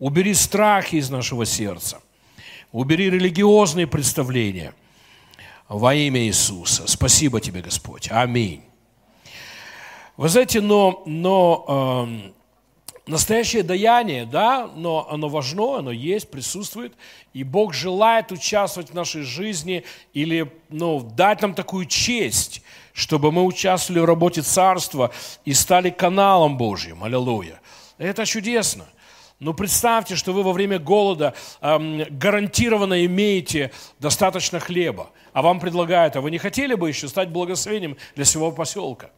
Убери страхи из нашего сердца. Убери религиозные представления во имя Иисуса. Спасибо тебе, Господь. Аминь. Вы знаете, но, но э, настоящее даяние, да, но оно важно, оно есть, присутствует, и Бог желает участвовать в нашей жизни или ну, дать нам такую честь, чтобы мы участвовали в работе Царства и стали каналом Божьим. Аллилуйя. Это чудесно. Но представьте, что вы во время голода эм, гарантированно имеете достаточно хлеба, а вам предлагают, а вы не хотели бы еще стать благословением для всего поселка?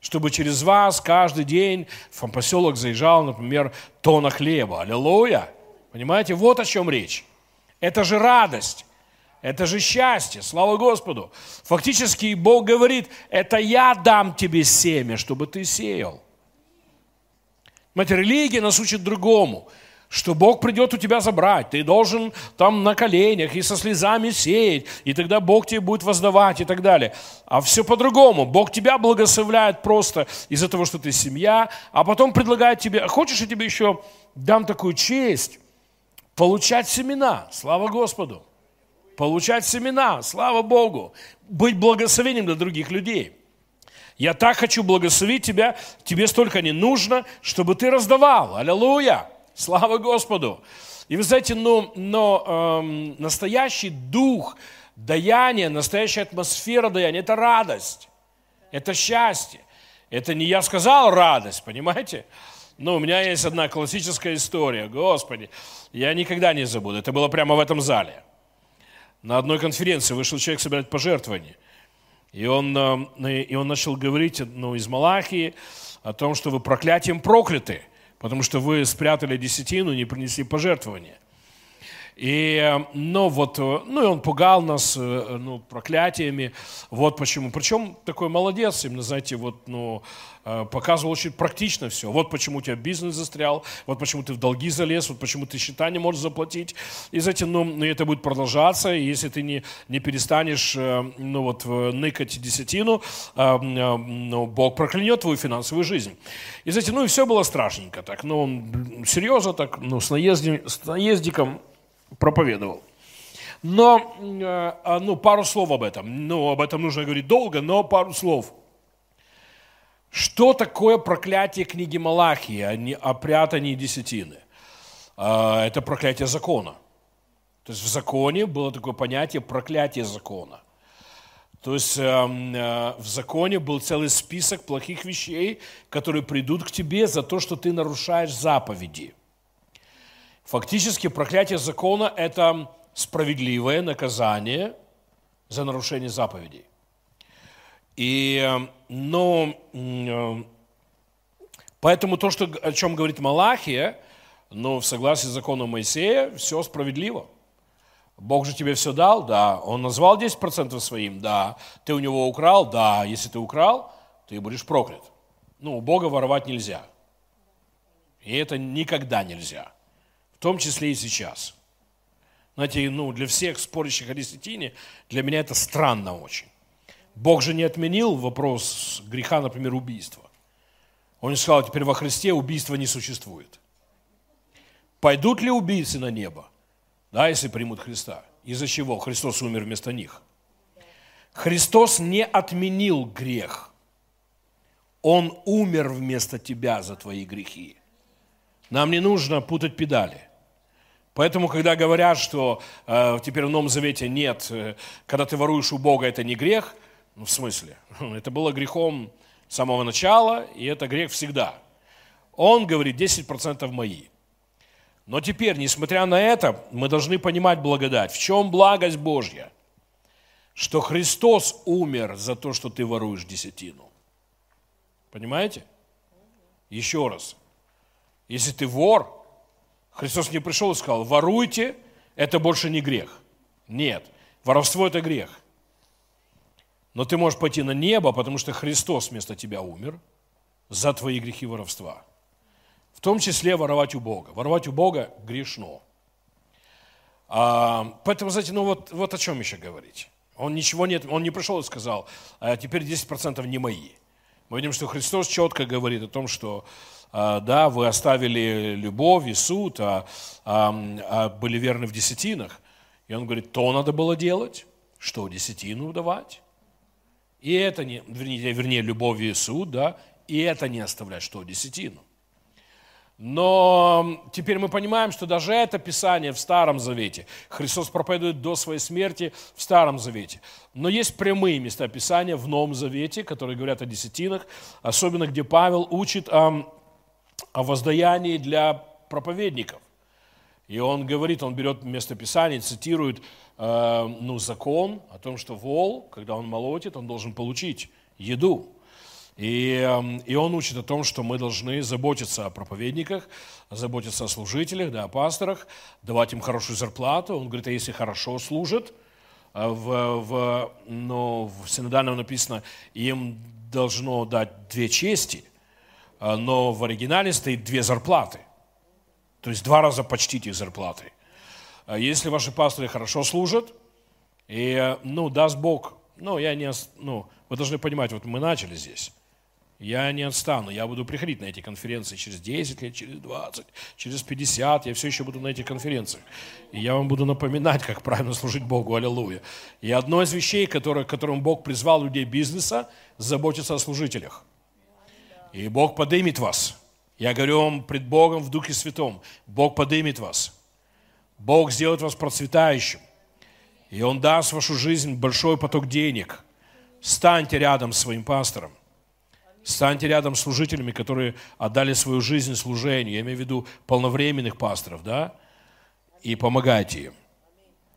Чтобы через вас каждый день в поселок заезжал, например, тонна хлеба. Аллилуйя! Понимаете, вот о чем речь. Это же радость. Это же счастье, слава Господу. Фактически Бог говорит, это я дам тебе семя, чтобы ты сеял. Знаете, религия нас учит другому, что Бог придет у тебя забрать. Ты должен там на коленях и со слезами сеять, и тогда Бог тебе будет воздавать и так далее. А все по-другому. Бог тебя благословляет просто из-за того, что ты семья, а потом предлагает тебе, «А хочешь, я тебе еще дам такую честь, получать семена. Слава Господу. Получать семена, слава Богу. Быть благословением для других людей. Я так хочу благословить тебя, тебе столько не нужно, чтобы ты раздавал. Аллилуйя! Слава Господу! И вы знаете, но, но эм, настоящий дух даяния, настоящая атмосфера даяния – это радость, это счастье. Это не я сказал радость, понимаете? Ну, у меня есть одна классическая история, Господи, я никогда не забуду. Это было прямо в этом зале. На одной конференции вышел человек собирать пожертвования. И он, э, и он начал говорить ну, из Малахии о том, что вы проклятием прокляты, потому что вы спрятали десятину, не принесли пожертвования. И, э, ну, вот, э, ну, и он пугал нас, ну, проклятиями. Вот почему. Причем такой молодец, именно, знаете, вот, ну, Э, показывал очень практично все. Вот почему у тебя бизнес застрял, вот почему ты в долги залез, вот почему ты счета не можешь заплатить. И затем, ну, ну это будет продолжаться, и если ты не, не перестанешь, э, ну, вот, ныкать десятину, э, ну, Бог проклянет твою финансовую жизнь. И затем, ну, и все было страшненько так. Ну, серьезно так, ну, с, наезди, с наездиком проповедовал. Но, а, ну, пару слов об этом. Ну, об этом нужно говорить долго, но пару слов – что такое проклятие книги Малахии о, не, прятании десятины? А, это проклятие закона. То есть в законе было такое понятие проклятие закона. То есть эм, э, в законе был целый список плохих вещей, которые придут к тебе за то, что ты нарушаешь заповеди. Фактически проклятие закона – это справедливое наказание за нарушение заповедей. И, э, но, э, поэтому то, что, о чем говорит Малахия, ну, в согласии с законом Моисея, все справедливо. Бог же тебе все дал, да. Он назвал 10% своим, да. Ты у него украл, да. Если ты украл, ты будешь проклят. Ну, у Бога воровать нельзя. И это никогда нельзя. Том числе и сейчас. Знаете, ну, для всех спорящих о десятине, для меня это странно очень. Бог же не отменил вопрос греха, например, убийства. Он не сказал, теперь во Христе убийства не существует. Пойдут ли убийцы на небо? Да, если примут Христа. Из-за чего? Христос умер вместо них. Христос не отменил грех. Он умер вместо тебя за твои грехи. Нам не нужно путать педали. Поэтому, когда говорят, что э, теперь в Новом Завете нет, э, когда ты воруешь у Бога, это не грех – ну, в смысле? Это было грехом с самого начала, и это грех всегда. Он говорит, 10% мои. Но теперь, несмотря на это, мы должны понимать благодать. В чем благость Божья? Что Христос умер за то, что ты воруешь десятину. Понимаете? Еще раз. Если ты вор, Христос не пришел и сказал, воруйте, это больше не грех. Нет, воровство – это грех. Но ты можешь пойти на небо, потому что Христос вместо тебя умер за твои грехи воровства. В том числе воровать у Бога. Воровать у Бога грешно. А, поэтому, знаете, ну вот, вот о чем еще говорить. Он ничего нет, он не пришел и сказал, а теперь 10% не мои. Мы видим, что Христос четко говорит о том, что да, вы оставили любовь и суд, а, а, а были верны в десятинах. И он говорит, то надо было делать, что десятину давать. И это не, вернее, вернее любовь и суд, да, и это не оставлять, что десятину. Но теперь мы понимаем, что даже это Писание в Старом Завете, Христос проповедует до своей смерти в Старом Завете. Но есть прямые места Писания в Новом Завете, которые говорят о десятинах, особенно где Павел учит о, о воздаянии для проповедников. И он говорит, он берет место Писания, цитирует э, ну, закон о том, что вол, когда он молотит, он должен получить еду. И, эм, и он учит о том, что мы должны заботиться о проповедниках, заботиться о служителях, да, о пасторах, давать им хорошую зарплату. Он говорит, а если хорошо служат, э, в, в, но в синодальном написано, им должно дать две чести, э, но в оригинале стоит две зарплаты. То есть два раза почтите зарплаты. Э, если ваши пасторы хорошо служат, и, ну, даст Бог, ну, я не, ну, вы должны понимать, вот мы начали здесь, я не отстану, я буду приходить на эти конференции через 10 лет, через 20, через 50, я все еще буду на этих конференциях. И я вам буду напоминать, как правильно служить Богу, аллилуйя. И одно из вещей, которое, которым Бог призвал людей бизнеса, заботиться о служителях. И Бог подымет вас. Я говорю вам пред Богом в Духе Святом. Бог подымет вас. Бог сделает вас процветающим. И Он даст в вашу жизнь большой поток денег. Станьте рядом с своим пастором. Станьте рядом с служителями, которые отдали свою жизнь служению. Я имею в виду полновременных пасторов, да? И помогайте им.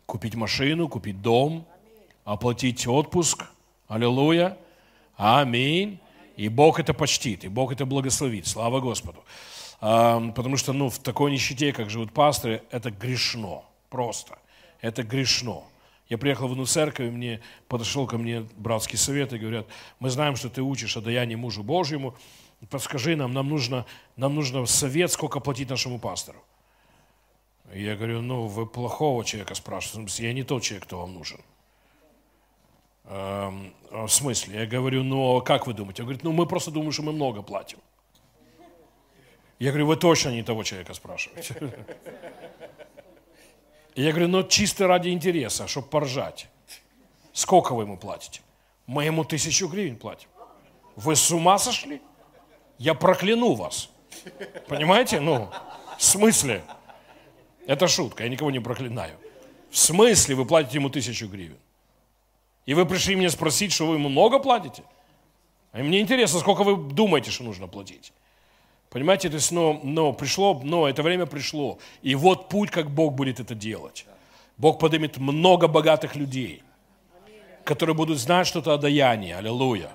Купить машину, купить дом, оплатить отпуск. Аллилуйя. Аминь. И Бог это почтит, и Бог это благословит. Слава Господу. Потому что ну, в такой нищете, как живут пасторы, это грешно. Просто. Это грешно. Я приехал в одну церковь, и мне подошел ко мне братский совет и говорят, мы знаем, что ты учишь о даянии мужу Божьему, подскажи нам, нам нужно, нам нужно совет, сколько платить нашему пастору. И я говорю, ну, вы плохого человека спрашиваете, я не тот человек, кто вам нужен. Эм, в смысле? Я говорю, ну, а как вы думаете? Он говорит, ну, мы просто думаем, что мы много платим. Я говорю, вы точно не того человека спрашиваете. Я говорю, ну чисто ради интереса, чтобы поржать. Сколько вы ему платите? Мы ему тысячу гривен платим. Вы с ума сошли? Я прокляну вас. Понимаете? Ну, в смысле? Это шутка, я никого не проклинаю. В смысле вы платите ему тысячу гривен? И вы пришли мне спросить, что вы ему много платите? А мне интересно, сколько вы думаете, что нужно платить? Понимаете, то есть, но, но пришло, но это время пришло. И вот путь, как Бог будет это делать. Бог поднимет много богатых людей, которые будут знать что-то о даянии. Аллилуйя.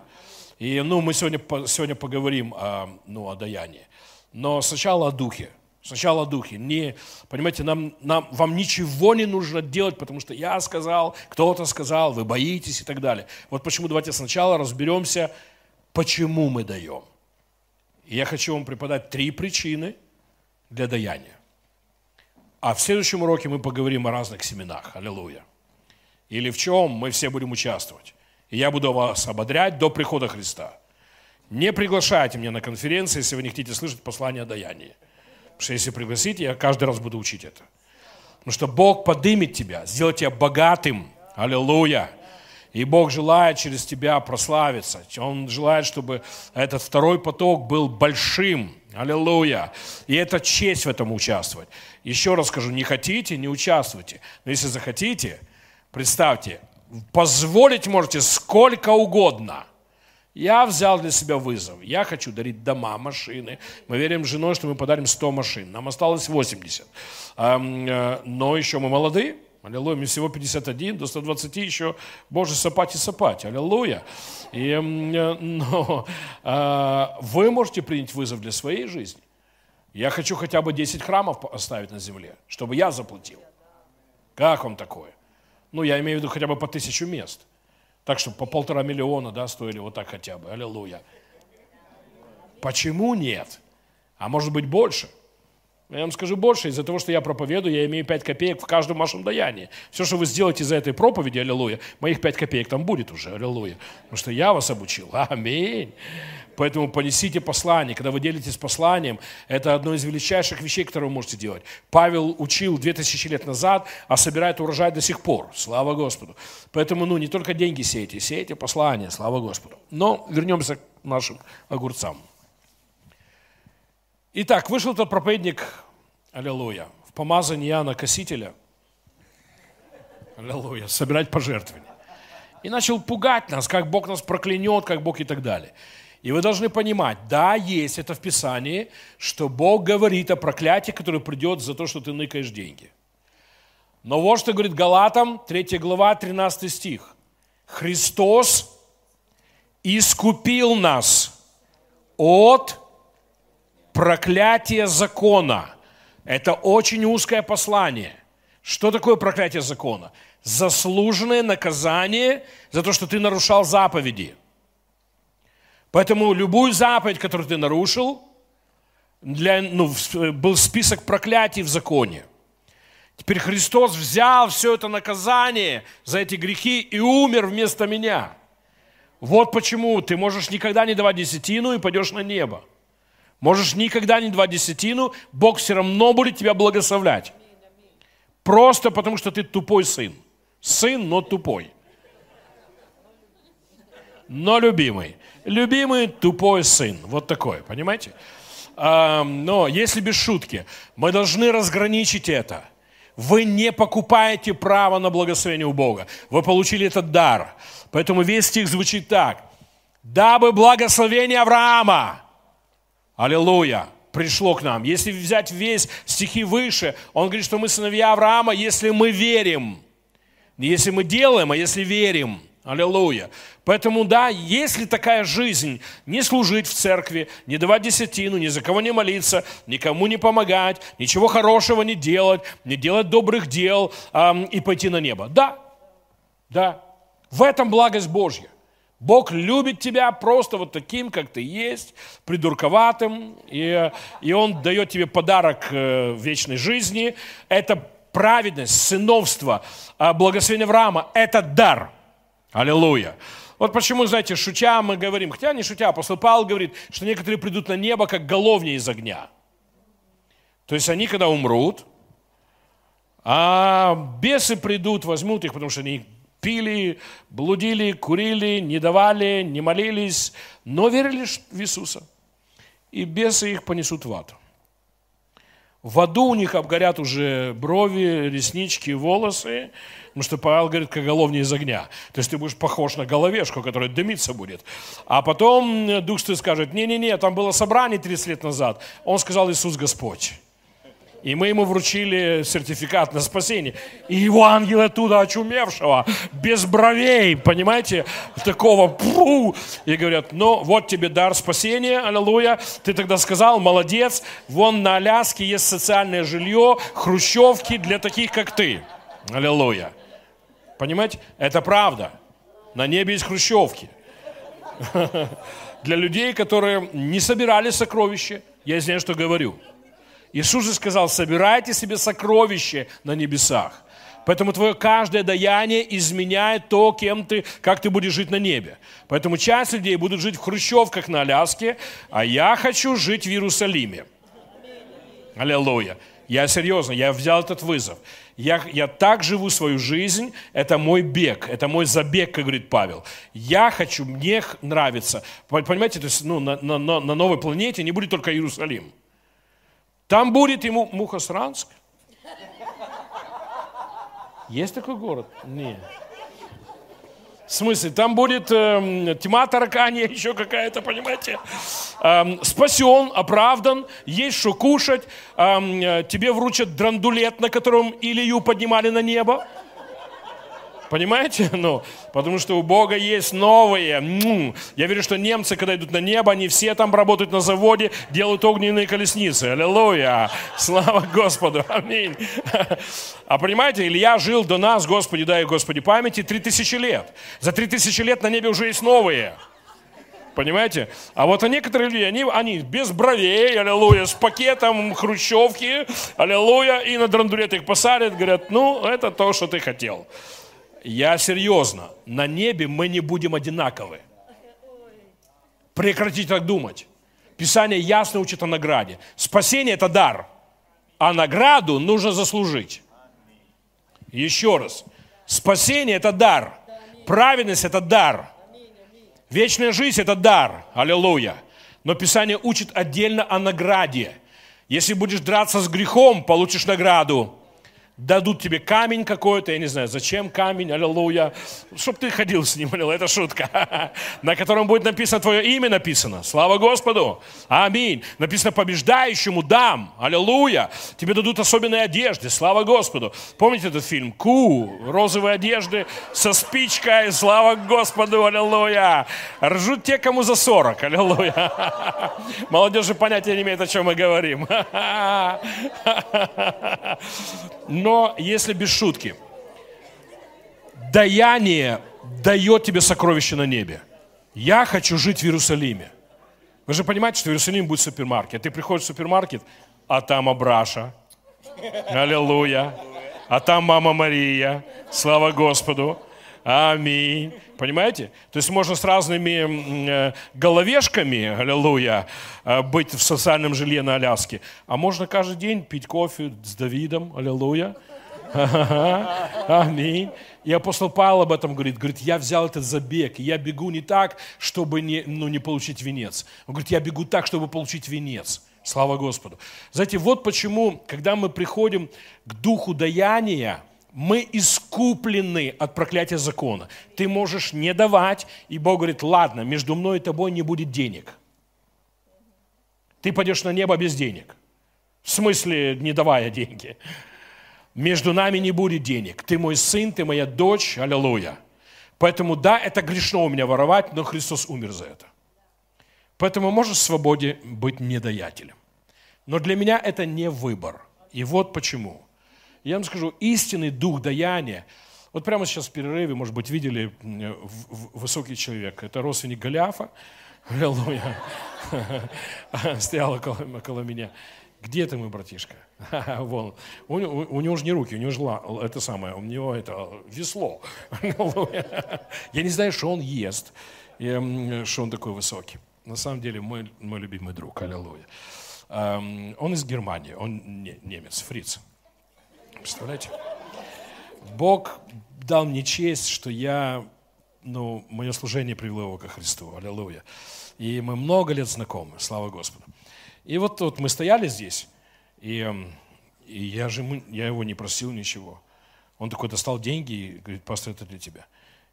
И ну, мы сегодня, сегодня поговорим о, ну, о даянии. Но сначала о духе. Сначала о духе. Не, понимаете, нам, нам, вам ничего не нужно делать, потому что я сказал, кто-то сказал, вы боитесь и так далее. Вот почему давайте сначала разберемся, почему мы даем. Я хочу вам преподать три причины для даяния. А в следующем уроке мы поговорим о разных семенах. Аллилуйя. Или в чем мы все будем участвовать. И я буду вас ободрять до прихода Христа. Не приглашайте меня на конференции, если вы не хотите слышать послание о даянии. Потому что если пригласите, я каждый раз буду учить это. Потому что Бог подымет тебя, сделает тебя богатым. Аллилуйя. И Бог желает через тебя прославиться. Он желает, чтобы этот второй поток был большим. Аллилуйя. И это честь в этом участвовать. Еще раз скажу, не хотите, не участвуйте. Но если захотите, представьте, позволить можете сколько угодно. Я взял для себя вызов. Я хочу дарить дома, машины. Мы верим с женой, что мы подарим 100 машин. Нам осталось 80. Э, но еще мы молодые. Аллилуйя. Мне всего 51, до 120 еще, Боже, сапать и сапать. Аллилуйя. И, э, но а, вы можете принять вызов для своей жизни. Я хочу хотя бы 10 храмов оставить на земле, чтобы я заплатил. Как вам такое? Ну, я имею в виду хотя бы по тысячу мест. Так, что по полтора миллиона, да, стоили вот так хотя бы. Аллилуйя. Почему нет? А может быть больше? Я вам скажу больше, из-за того, что я проповедую, я имею 5 копеек в каждом вашем даянии. Все, что вы сделаете за этой проповеди, аллилуйя, моих 5 копеек там будет уже, аллилуйя. Потому что я вас обучил. Аминь. Поэтому понесите послание. Когда вы делитесь посланием, это одно из величайших вещей, которые вы можете делать. Павел учил 2000 лет назад, а собирает урожай до сих пор. Слава Господу. Поэтому, ну, не только деньги сейте, сейте послание. Слава Господу. Но вернемся к нашим огурцам. Итак, вышел тот проповедник, аллилуйя, в помазании Иоанна Косителя, аллилуйя, собирать пожертвования. И начал пугать нас, как Бог нас проклянет, как Бог и так далее. И вы должны понимать, да, есть это в Писании, что Бог говорит о проклятии, которое придет за то, что ты ныкаешь деньги. Но вот что говорит Галатам, 3 глава, 13 стих. Христос искупил нас от проклятие закона. Это очень узкое послание. Что такое проклятие закона? Заслуженное наказание за то, что ты нарушал заповеди. Поэтому любую заповедь, которую ты нарушил, для, ну, был список проклятий в законе. Теперь Христос взял все это наказание за эти грехи и умер вместо меня. Вот почему ты можешь никогда не давать десятину и пойдешь на небо. Можешь никогда не давать десятину, Бог все равно будет тебя благословлять. Просто потому, что ты тупой сын. Сын, но тупой. Но любимый. Любимый тупой сын. Вот такой, понимаете? Но если без шутки, мы должны разграничить это. Вы не покупаете право на благословение у Бога. Вы получили этот дар. Поэтому весь стих звучит так. «Дабы благословение Авраама Аллилуйя! Пришло к нам. Если взять весь стихи выше, он говорит, что мы сыновья Авраама, если мы верим. Не если мы делаем, а если верим. Аллилуйя. Поэтому, да, если такая жизнь, не служить в церкви, не давать десятину, ни за кого не молиться, никому не помогать, ничего хорошего не делать, не делать добрых дел эм, и пойти на небо. Да, да, в этом благость Божья. Бог любит тебя просто вот таким, как ты есть, придурковатым, и, и Он дает тебе подарок э, вечной жизни. Это праведность, сыновство, а благословение Авраама – это дар. Аллилуйя. Вот почему, знаете, шутя мы говорим, хотя не шутя, апостол Павел говорит, что некоторые придут на небо, как головни из огня. То есть они, когда умрут, а бесы придут, возьмут их, потому что они пили, блудили, курили, не давали, не молились, но верили в Иисуса. И бесы их понесут в ад. В аду у них обгорят уже брови, реснички, волосы, потому что Павел говорит, как головни из огня. То есть ты будешь похож на головешку, которая дымиться будет. А потом Дух Святой скажет, не-не-не, там было собрание 30 лет назад. Он сказал, Иисус Господь. И мы ему вручили сертификат на спасение. И его ангел оттуда очумевшего, без бровей, понимаете, такого, пу, и говорят, ну, вот тебе дар спасения, аллилуйя. Ты тогда сказал, молодец, вон на Аляске есть социальное жилье, хрущевки для таких, как ты. Аллилуйя. Понимаете? Это правда. На небе есть хрущевки. Для людей, которые не собирали сокровища, я извиняюсь, что говорю – Иисус же сказал, собирайте себе сокровище на небесах. Поэтому твое каждое даяние изменяет то, кем ты, как ты будешь жить на небе. Поэтому часть людей будут жить в хрущевках на Аляске, а я хочу жить в Иерусалиме. Аллилуйя. Я серьезно, я взял этот вызов. Я, я так живу свою жизнь, это мой бег, это мой забег, как говорит Павел. Я хочу, мне нравится. Понимаете, то есть ну, на, на, на новой планете не будет только Иерусалим. Там будет ему Мухосранск. Есть такой город? Нет. В смысле, там будет э, тьма тараканья, еще какая-то, понимаете? Э, спасен, оправдан, есть что кушать, э, тебе вручат драндулет, на котором Илью поднимали на небо. Понимаете? Ну, потому что у Бога есть новые. Я верю, что немцы, когда идут на небо, они все там работают на заводе, делают огненные колесницы. Аллилуйя! Слава Господу! Аминь! А понимаете, Илья жил до нас, Господи, дай Господи памяти, три тысячи лет. За три тысячи лет на небе уже есть новые. Понимаете? А вот а некоторые люди, они, они без бровей, аллилуйя, с пакетом хрущевки, аллилуйя, и на драндулет их посадят, говорят, ну, это то, что ты хотел. Я серьезно, на небе мы не будем одинаковы. Прекратите так думать. Писание ясно учит о награде. Спасение – это дар, а награду нужно заслужить. Еще раз. Спасение – это дар. Праведность – это дар. Вечная жизнь – это дар. Аллилуйя. Но Писание учит отдельно о награде. Если будешь драться с грехом, получишь награду дадут тебе камень какой-то, я не знаю, зачем камень, аллилуйя, чтобы ты ходил с ним, аллилуйя, это шутка, на котором будет написано твое имя написано, слава Господу, аминь, написано побеждающему дам, аллилуйя, тебе дадут особенные одежды, слава Господу. Помните этот фильм? Ку, розовые одежды со спичкой, слава Господу, аллилуйя. Ржут те, кому за 40, аллилуйя. Молодежь же понятия не имеет, о чем мы говорим. Но если без шутки, даяние дает тебе сокровище на небе. Я хочу жить в Иерусалиме. Вы же понимаете, что в Иерусалиме будет супермаркет. Ты приходишь в супермаркет, а там Абраша. Аллилуйя. А там Мама Мария. Слава Господу. Аминь. Понимаете? То есть можно с разными э, головешками, аллилуйя, э, быть в социальном жилье на Аляске. А можно каждый день пить кофе с Давидом, аллилуйя. Аминь. И апостол Павел об этом говорит. Говорит, я взял этот забег, я бегу не так, чтобы не, ну, не получить венец. Он говорит, я бегу так, чтобы получить венец. Слава Господу. Знаете, вот почему, когда мы приходим к духу даяния, мы искуплены от проклятия закона. Ты можешь не давать, и Бог говорит, ладно, между мной и тобой не будет денег. Ты пойдешь на небо без денег. В смысле, не давая деньги. Между нами не будет денег. Ты мой сын, ты моя дочь, аллилуйя. Поэтому да, это грешно у меня воровать, но Христос умер за это. Поэтому можешь в свободе быть недоятелем. Но для меня это не выбор. И вот почему. Я вам скажу, истинный дух даяния, вот прямо сейчас в перерыве, может быть, видели высокий человек, это родственник Голиафа, Аллилуйя, стоял около, около меня. Где ты, мой братишка? Вон. У, у, у него же не руки, у него же это самое, у него это весло. Я не знаю, что он ест, и, что он такой высокий. На самом деле, мой, мой любимый друг, аллилуйя. Он из Германии, он немец, фриц. Представляете? Бог дал мне честь, что я, ну, мое служение привело его ко Христу. Аллилуйя. И мы много лет знакомы, слава Господу. И вот, вот мы стояли здесь, и, эм, и я же я его не просил ничего. Он такой достал деньги и говорит, пастор, это для тебя.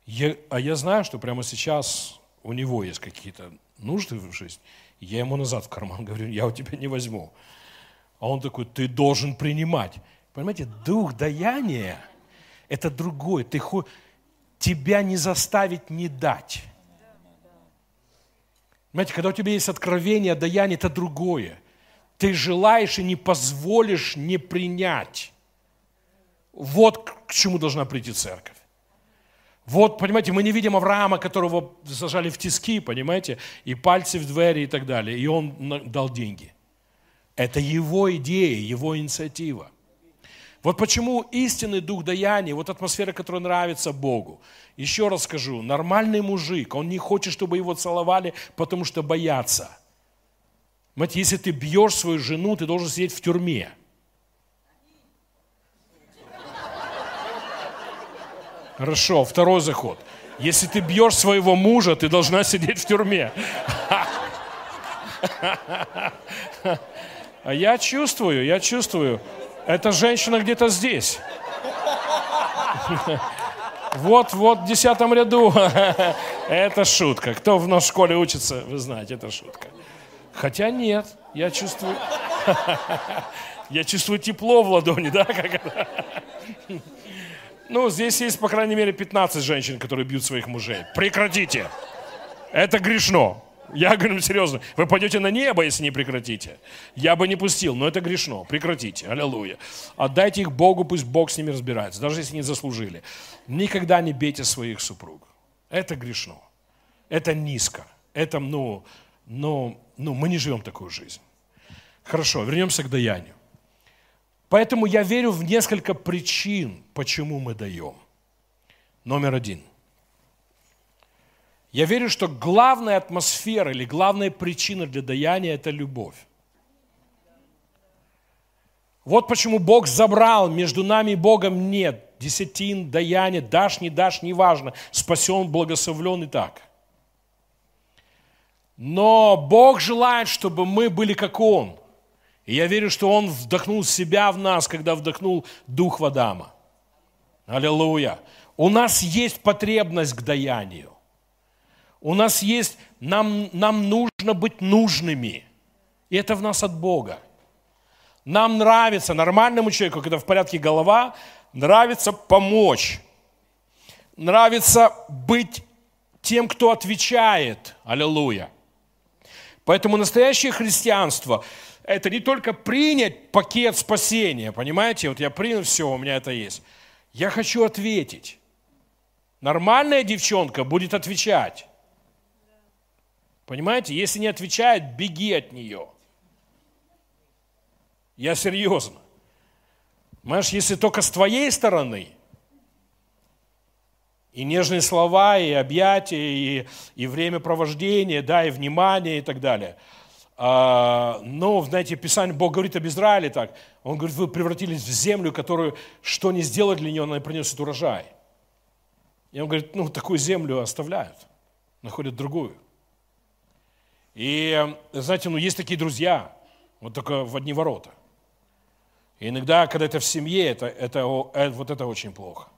Я, а я знаю, что прямо сейчас у него есть какие-то нужды в жизни. Я ему назад в карман говорю, я у тебя не возьму. А он такой, ты должен принимать. Понимаете, дух даяния – это другой. Ты, тебя не заставить не дать. Понимаете, когда у тебя есть откровение, даяние – это другое. Ты желаешь и не позволишь не принять. Вот к чему должна прийти церковь. Вот, понимаете, мы не видим Авраама, которого зажали в тиски, понимаете, и пальцы в двери и так далее, и он дал деньги. Это его идея, его инициатива. Вот почему истинный дух даяния, вот атмосфера, которая нравится Богу. Еще раз скажу, нормальный мужик, он не хочет, чтобы его целовали, потому что боятся. Понимаете, если ты бьешь свою жену, ты должен сидеть в тюрьме. Хорошо, второй заход. Если ты бьешь своего мужа, ты должна сидеть в тюрьме. А я чувствую, я чувствую, эта женщина где-то здесь. Вот, вот в десятом ряду. Это шутка. Кто в нашей школе учится, вы знаете, это шутка. Хотя нет, я чувствую... Я чувствую тепло в ладони, да? Ну, здесь есть, по крайней мере, 15 женщин, которые бьют своих мужей. Прекратите. Это грешно. Я говорю серьезно, вы пойдете на небо, если не прекратите. Я бы не пустил, но это грешно. Прекратите. Аллилуйя. Отдайте их Богу, пусть Бог с ними разбирается, даже если не заслужили. Никогда не бейте своих супруг. Это грешно. Это низко. Это, ну, ну, ну, мы не живем такую жизнь. Хорошо, вернемся к даянию. Поэтому я верю в несколько причин, почему мы даем. Номер один. Я верю, что главная атмосфера или главная причина для даяния – это любовь. Вот почему Бог забрал, между нами и Богом нет десятин, даяние, дашь, не дашь, неважно, спасен, благословлен и так. Но Бог желает, чтобы мы были как Он. И я верю, что Он вдохнул себя в нас, когда вдохнул Дух в. Аллилуйя. У нас есть потребность к даянию. У нас есть, нам, нам нужно быть нужными. И это в нас от Бога. Нам нравится, нормальному человеку, когда в порядке голова, нравится помочь. Нравится быть тем, кто отвечает. Аллилуйя. Поэтому настоящее христианство – это не только принять пакет спасения, понимаете? Вот я принял все, у меня это есть. Я хочу ответить. Нормальная девчонка будет отвечать. Понимаете? Если не отвечает, беги от нее. Я серьезно. Понимаешь, если только с твоей стороны, и нежные слова, и объятия, и, и время провождения, да, и внимание, и так далее. А, но, знаете, Писание, Бог говорит об Израиле так. Он говорит, вы превратились в землю, которую, что не сделать для нее, она принесет урожай. И он говорит, ну, такую землю оставляют, находят другую. И, знаете, ну, есть такие друзья, вот только в одни ворота. И иногда, когда это в семье, это, это, это, вот это очень плохо.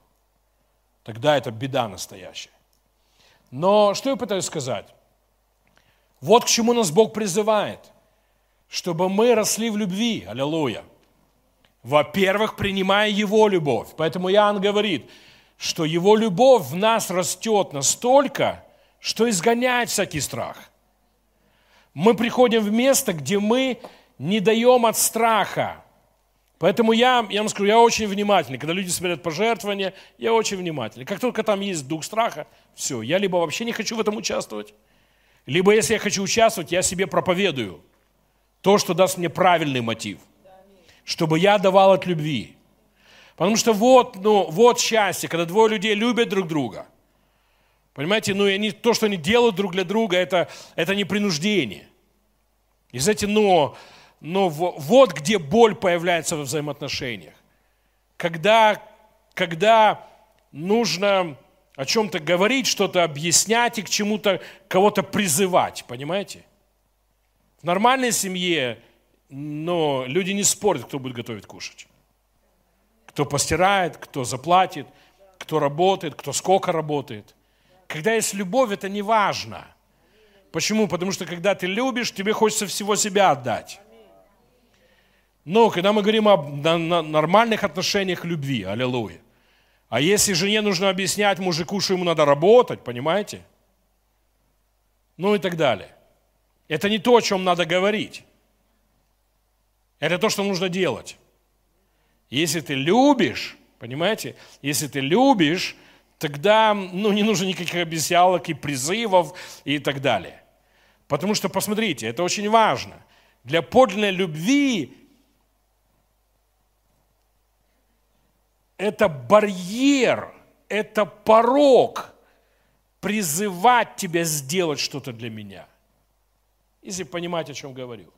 Тогда это беда настоящая. Но что я пытаюсь сказать? Вот к чему нас Бог призывает. Чтобы мы росли в любви. Аллилуйя. Во-первых, принимая Его любовь. Поэтому Иоанн говорит, что Его любовь в нас растет настолько, что изгоняет всякий страх. Мы приходим в место, где мы не даем от страха, Поэтому я, я вам скажу, я очень внимательный. Когда люди смотрят пожертвования, я очень внимательный. Как только там есть дух страха, все, я либо вообще не хочу в этом участвовать, либо если я хочу участвовать, я себе проповедую то, что даст мне правильный мотив, чтобы я давал от любви. Потому что вот, ну, вот счастье, когда двое людей любят друг друга. Понимаете, ну, и они, то, что они делают друг для друга, это, это не принуждение. И знаете, но но вот где боль появляется во взаимоотношениях. Когда, когда нужно о чем-то говорить, что-то объяснять и к чему-то кого-то призывать, понимаете? В нормальной семье но люди не спорят, кто будет готовить кушать. Кто постирает, кто заплатит, кто работает, кто сколько работает. Когда есть любовь, это не важно. Почему? Потому что когда ты любишь, тебе хочется всего себя отдать. Но когда мы говорим о нормальных отношениях любви, аллилуйя. А если жене нужно объяснять мужику, что ему надо работать, понимаете? Ну и так далее. Это не то, о чем надо говорить. Это то, что нужно делать. Если ты любишь, понимаете, если ты любишь, тогда ну, не нужно никаких объяснялок и призывов и так далее. Потому что, посмотрите, это очень важно. Для подлинной любви это барьер, это порог призывать тебя сделать что-то для меня. Если понимать, о чем говорю.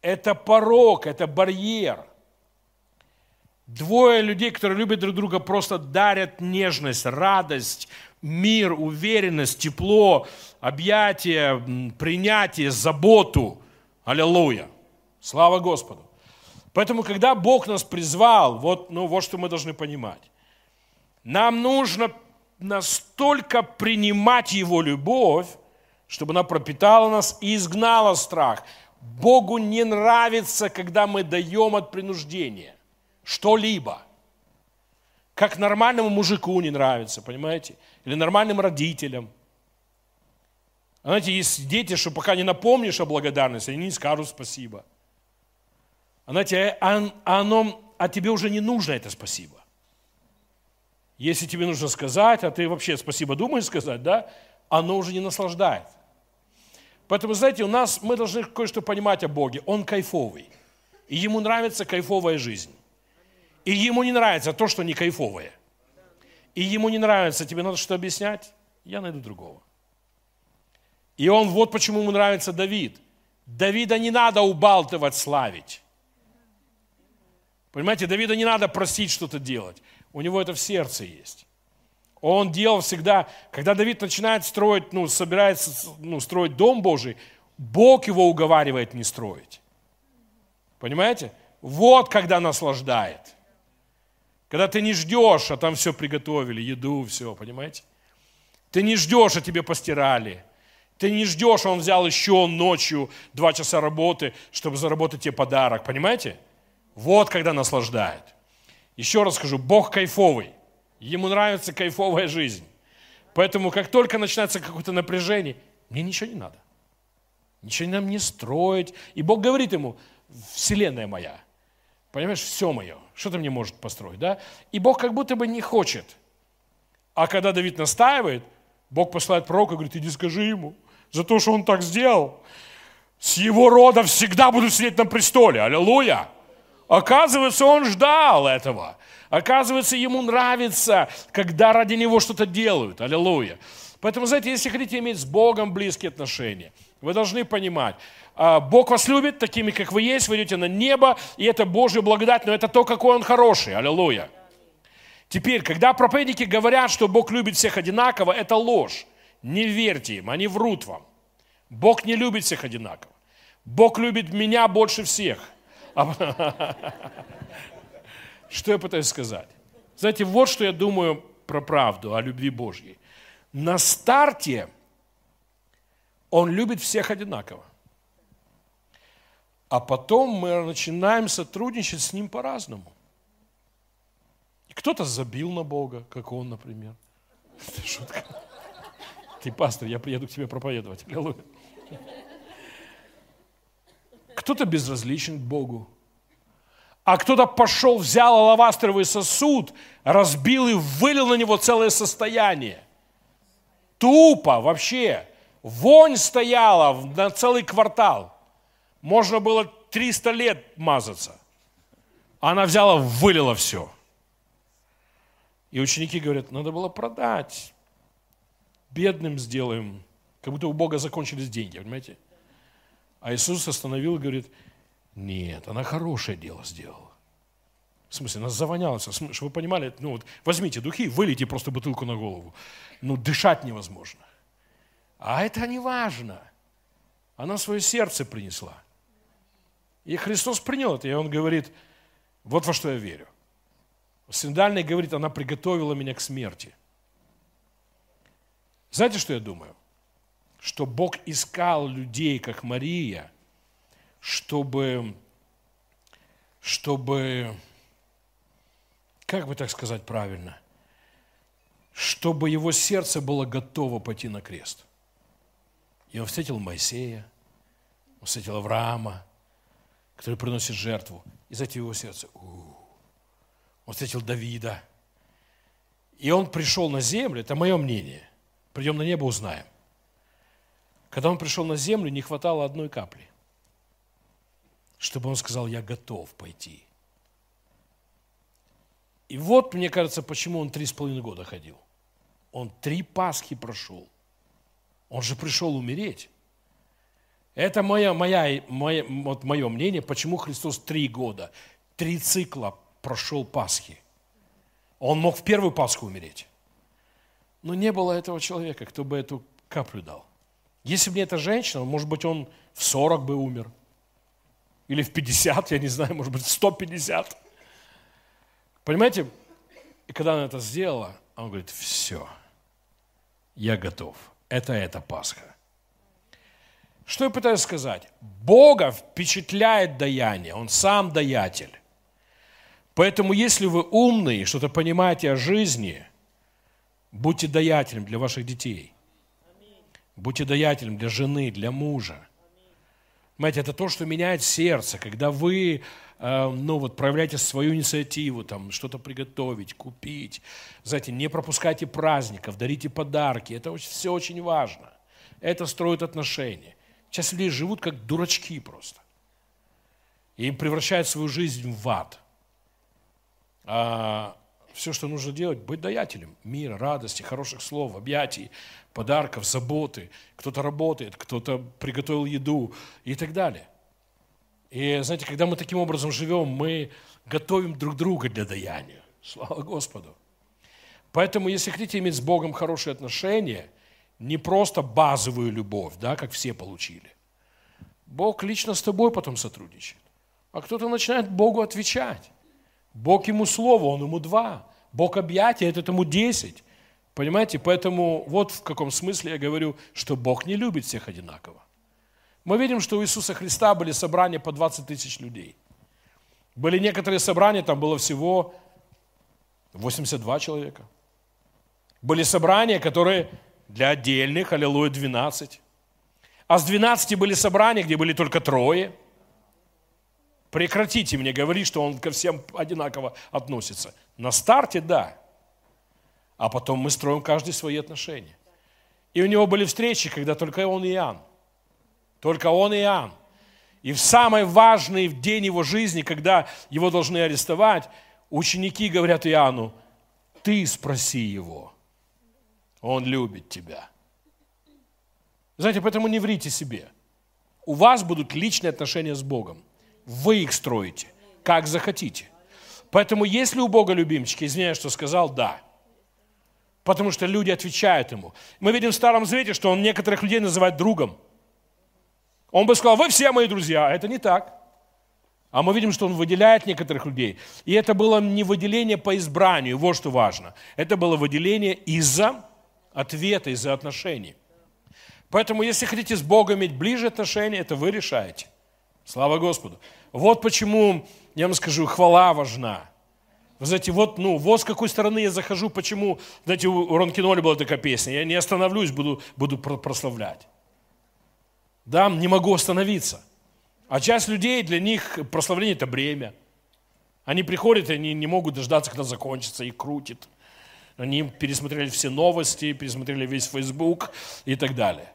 Это порог, это барьер. Двое людей, которые любят друг друга, просто дарят нежность, радость, мир, уверенность, тепло, объятие, принятие, заботу. Аллилуйя. Слава Господу. Поэтому, когда Бог нас призвал, вот, ну, вот что мы должны понимать. Нам нужно настолько принимать Его любовь, чтобы она пропитала нас и изгнала страх. Богу не нравится, когда мы даем от принуждения что-либо. Как нормальному мужику не нравится, понимаете? Или нормальным родителям. Знаете, есть дети, что пока не напомнишь о благодарности, они не скажут спасибо – она тебе, оно, а тебе уже не нужно это спасибо. Если тебе нужно сказать, а ты вообще спасибо думаешь сказать, да? оно уже не наслаждает. Поэтому, знаете, у нас, мы должны кое-что понимать о Боге. Он кайфовый. И ему нравится кайфовая жизнь. И ему не нравится то, что не кайфовое. И ему не нравится, тебе надо что объяснять? Я найду другого. И он, вот почему ему нравится Давид. Давида не надо убалтывать, славить. Понимаете, Давида не надо просить что-то делать. У него это в сердце есть. Он делал всегда, когда Давид начинает строить, ну, собирается ну, строить дом Божий, Бог его уговаривает не строить. Понимаете? Вот когда наслаждает. Когда ты не ждешь, а там все приготовили, еду, все, понимаете? Ты не ждешь, а тебе постирали. Ты не ждешь, а он взял еще ночью два часа работы, чтобы заработать тебе подарок, понимаете? Вот когда наслаждает. Еще раз скажу, Бог кайфовый. Ему нравится кайфовая жизнь. Поэтому, как только начинается какое-то напряжение, мне ничего не надо. Ничего нам не строить. И Бог говорит ему, вселенная моя, понимаешь, все мое, что ты мне можешь построить, да? И Бог как будто бы не хочет. А когда Давид настаивает, Бог посылает пророка и говорит, иди скажи ему, за то, что он так сделал, с его рода всегда буду сидеть на престоле. Аллилуйя! Оказывается, он ждал этого. Оказывается, ему нравится, когда ради него что-то делают. Аллилуйя. Поэтому, знаете, если хотите иметь с Богом близкие отношения, вы должны понимать, Бог вас любит такими, как вы есть, вы идете на небо, и это Божья благодать, но это то, какой Он хороший. Аллилуйя. Теперь, когда проповедники говорят, что Бог любит всех одинаково, это ложь. Не верьте им, они врут вам. Бог не любит всех одинаково. Бог любит меня больше всех. Что я пытаюсь сказать? Знаете, вот что я думаю про правду о любви Божьей. На старте Он любит всех одинаково. А потом мы начинаем сотрудничать с Ним по-разному. Кто-то забил на Бога, как он, например. Это шутка. Ты пастор, я приеду к тебе проповедовать. Аллилуйя. Кто-то безразличен к Богу. А кто-то пошел, взял алавастровый сосуд, разбил и вылил на него целое состояние. Тупо вообще. Вонь стояла на целый квартал. Можно было 300 лет мазаться. Она взяла, вылила все. И ученики говорят, надо было продать. Бедным сделаем. Как будто у Бога закончились деньги, понимаете? А Иисус остановил и говорит, нет, она хорошее дело сделала. В смысле, она завонялась. Чтобы вы понимали, ну вот возьмите духи, вылейте просто бутылку на голову. Ну, дышать невозможно. А это не важно. Она свое сердце принесла. И Христос принял это, и Он говорит, вот во что я верю. Синдальный говорит, она приготовила меня к смерти. Знаете, что я думаю? Что Бог искал людей, как Мария, чтобы, чтобы, как бы так сказать правильно, чтобы его сердце было готово пойти на крест. И он встретил Моисея, он встретил Авраама, который приносит жертву. И затем его сердце, у-у-у. он встретил Давида. И он пришел на землю, это мое мнение. Придем на небо, узнаем. Когда он пришел на землю, не хватало одной капли чтобы он сказал, я готов пойти. И вот, мне кажется, почему он три с половиной года ходил. Он три Пасхи прошел. Он же пришел умереть. Это моя, моя, моя, вот мое мнение, почему Христос три года, три цикла прошел Пасхи. Он мог в первую Пасху умереть. Но не было этого человека, кто бы эту каплю дал. Если бы не эта женщина, может быть, он в 40 бы умер – или в 50, я не знаю, может быть, в 150. Понимаете? И когда она это сделала, он говорит, все, я готов. Это эта Пасха. Что я пытаюсь сказать? Бога впечатляет даяние, Он сам даятель. Поэтому, если вы умные, что-то понимаете о жизни, будьте даятелем для ваших детей. Будьте даятелем для жены, для мужа. Понимаете, это то, что меняет сердце, когда вы э, ну, вот, проявляете свою инициативу, там, что-то приготовить, купить. Знаете, не пропускайте праздников, дарите подарки. Это все очень важно. Это строит отношения. Сейчас люди живут как дурачки просто. И им превращают свою жизнь в ад. А все, что нужно делать, быть даятелем мира, радости, хороших слов, объятий, подарков, заботы. Кто-то работает, кто-то приготовил еду и так далее. И знаете, когда мы таким образом живем, мы готовим друг друга для даяния. Слава Господу. Поэтому, если хотите иметь с Богом хорошие отношения, не просто базовую любовь, да, как все получили. Бог лично с тобой потом сотрудничает. А кто-то начинает Богу отвечать. Бог ему слово, он ему два. Бог объятия, это ему десять. Понимаете? Поэтому вот в каком смысле я говорю, что Бог не любит всех одинаково. Мы видим, что у Иисуса Христа были собрания по 20 тысяч людей. Были некоторые собрания, там было всего 82 человека. Были собрания, которые для отдельных, аллилуйя, 12. А с 12 были собрания, где были только трое. Прекратите мне говорить, что он ко всем одинаково относится. На старте – да а потом мы строим каждый свои отношения. И у него были встречи, когда только он и Иоанн. Только он и Иоанн. И в самый важный день его жизни, когда его должны арестовать, ученики говорят Иоанну, ты спроси его, он любит тебя. Знаете, поэтому не врите себе. У вас будут личные отношения с Богом. Вы их строите, как захотите. Поэтому если у Бога любимчики, извиняюсь, что сказал, да – потому что люди отвечают ему. Мы видим в Старом Завете, что он некоторых людей называет другом. Он бы сказал, вы все мои друзья, а это не так. А мы видим, что он выделяет некоторых людей. И это было не выделение по избранию, вот что важно. Это было выделение из-за ответа, из-за отношений. Поэтому, если хотите с Богом иметь ближе отношения, это вы решаете. Слава Господу. Вот почему, я вам скажу, хвала важна. Вы знаете, вот, ну, вот с какой стороны я захожу, почему, знаете, у Ронкиноли была такая песня, я не остановлюсь, буду, буду прославлять. Да, не могу остановиться. А часть людей, для них прославление – это бремя. Они приходят, и они не могут дождаться, когда закончится, и крутит. Они пересмотрели все новости, пересмотрели весь Facebook и так далее.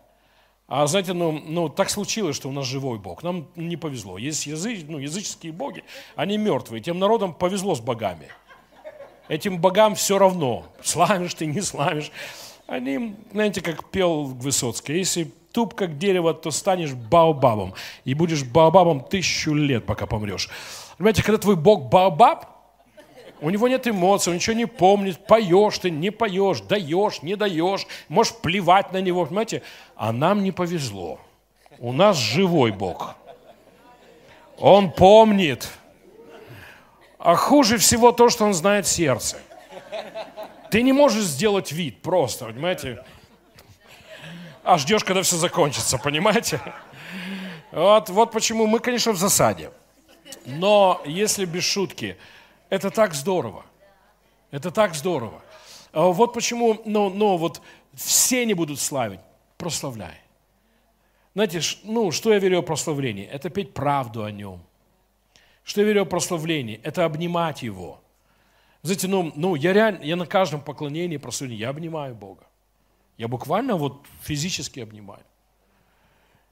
А знаете, ну, ну так случилось, что у нас живой Бог. Нам не повезло. Есть язык, ну, языческие боги, они мертвые. Тем народам повезло с богами. Этим богам все равно, славишь ты, не славишь. Они, знаете, как пел Высоцкий, если туп как дерево, то станешь баобабом. И будешь баобабом тысячу лет, пока помрешь. Понимаете, когда твой бог баобаб, у него нет эмоций, он ничего не помнит, поешь ты, не поешь, даешь, не даешь, можешь плевать на него, понимаете? А нам не повезло. У нас живой Бог. Он помнит. А хуже всего то, что он знает сердце. Ты не можешь сделать вид просто, понимаете? А ждешь, когда все закончится, понимаете? Вот, вот почему мы, конечно, в засаде. Но если без шутки, это так здорово. Это так здорово. А вот почему, ну, ну, вот все не будут славить. Прославляй. Знаете, ну, что я верю о прославлении? Это петь правду о нем. Что я верю о прославлении? Это обнимать его. Знаете, ну, ну я реально, я на каждом поклонении, прославлении, я обнимаю Бога. Я буквально вот физически обнимаю.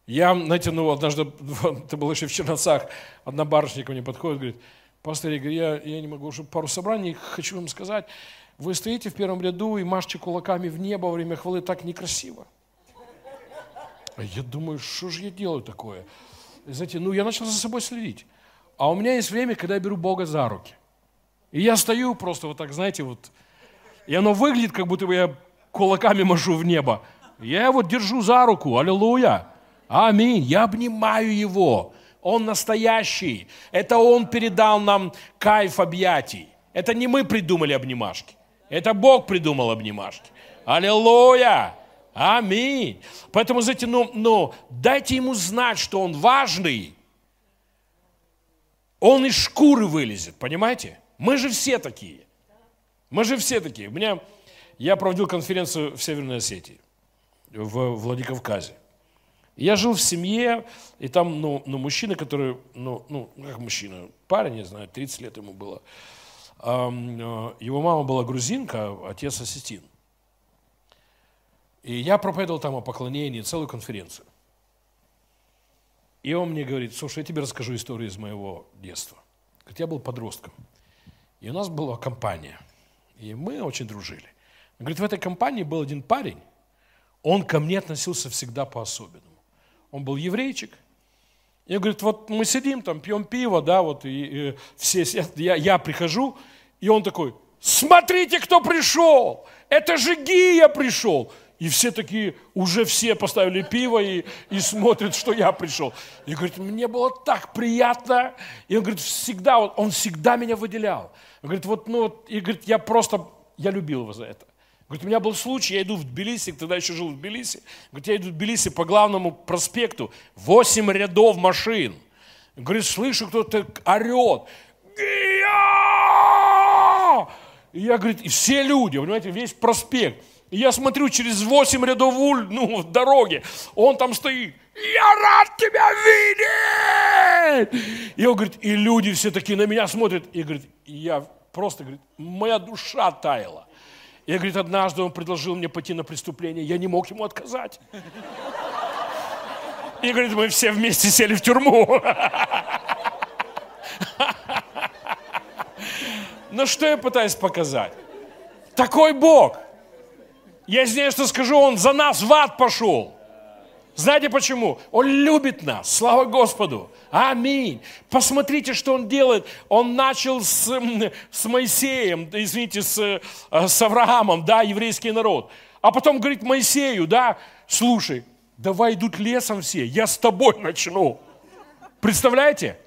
Я, знаете, ну, однажды, это было еще в Черноцах, одна барышня ко мне подходит, говорит, Пастор Игорь, я, я не могу уже пару собраний, хочу вам сказать, вы стоите в первом ряду и машете кулаками в небо во время хвалы так некрасиво. А я думаю, что же я делаю такое? И знаете, ну я начал за собой следить. А у меня есть время, когда я беру Бога за руки. И я стою просто вот так, знаете, вот. И оно выглядит, как будто бы я кулаками машу в небо. Я его держу за руку, аллилуйя. Аминь. Я обнимаю его. Он настоящий. Это Он передал нам кайф объятий. Это не мы придумали обнимашки. Это Бог придумал обнимашки. Аллилуйя! Аминь. Поэтому, знаете, ну, ну, дайте ему знать, что он важный. Он из шкуры вылезет, понимаете? Мы же все такие. Мы же все такие. У меня, я проводил конференцию в Северной Осетии, в Владикавказе. Я жил в семье, и там, ну, ну мужчина, который, ну, ну, как мужчина, парень, не знаю, 30 лет ему было. Э, его мама была грузинка, отец осетин. И я проповедовал там о поклонении, целую конференцию. И он мне говорит, слушай, я тебе расскажу историю из моего детства. Говорит, я был подростком. И у нас была компания. И мы очень дружили. Он говорит, в этой компании был один парень, он ко мне относился всегда по-особенному. Он был еврейчик. И он говорит, вот мы сидим там, пьем пиво, да, вот, и, и все я, я прихожу, и он такой, смотрите, кто пришел, это же Гия пришел. И все такие, уже все поставили пиво и, и смотрят, что я пришел. И говорит, мне было так приятно. И он говорит, всегда, он всегда меня выделял. Он говорит, вот, ну, и говорит, я просто, я любил его за это. Говорит, у меня был случай, я иду в Тбилиси, тогда еще жил в Тбилиси. Говорит, я иду в Тбилиси по главному проспекту, восемь рядов машин. Говорит, слышу, кто-то орет. И я, говорит, и все люди, понимаете, весь проспект. И я смотрю через восемь рядов уль, ну, дороги, он там стоит. Я рад тебя видеть! И он говорит, и люди все такие на меня смотрят. И говорит, и я просто, говорит, моя душа таяла. И, говорит, однажды он предложил мне пойти на преступление, я не мог ему отказать. И, говорит, мы все вместе сели в тюрьму. Но что я пытаюсь показать? Такой Бог – я извиняюсь, что скажу, Он за нас в ад пошел. Знаете почему? Он любит нас. Слава Господу. Аминь. Посмотрите, что он делает. Он начал с, с Моисеем, извините, с, э, с Авраамом, да, еврейский народ. А потом говорит Моисею, да, слушай, давай идут лесом все, я с тобой начну. Представляете?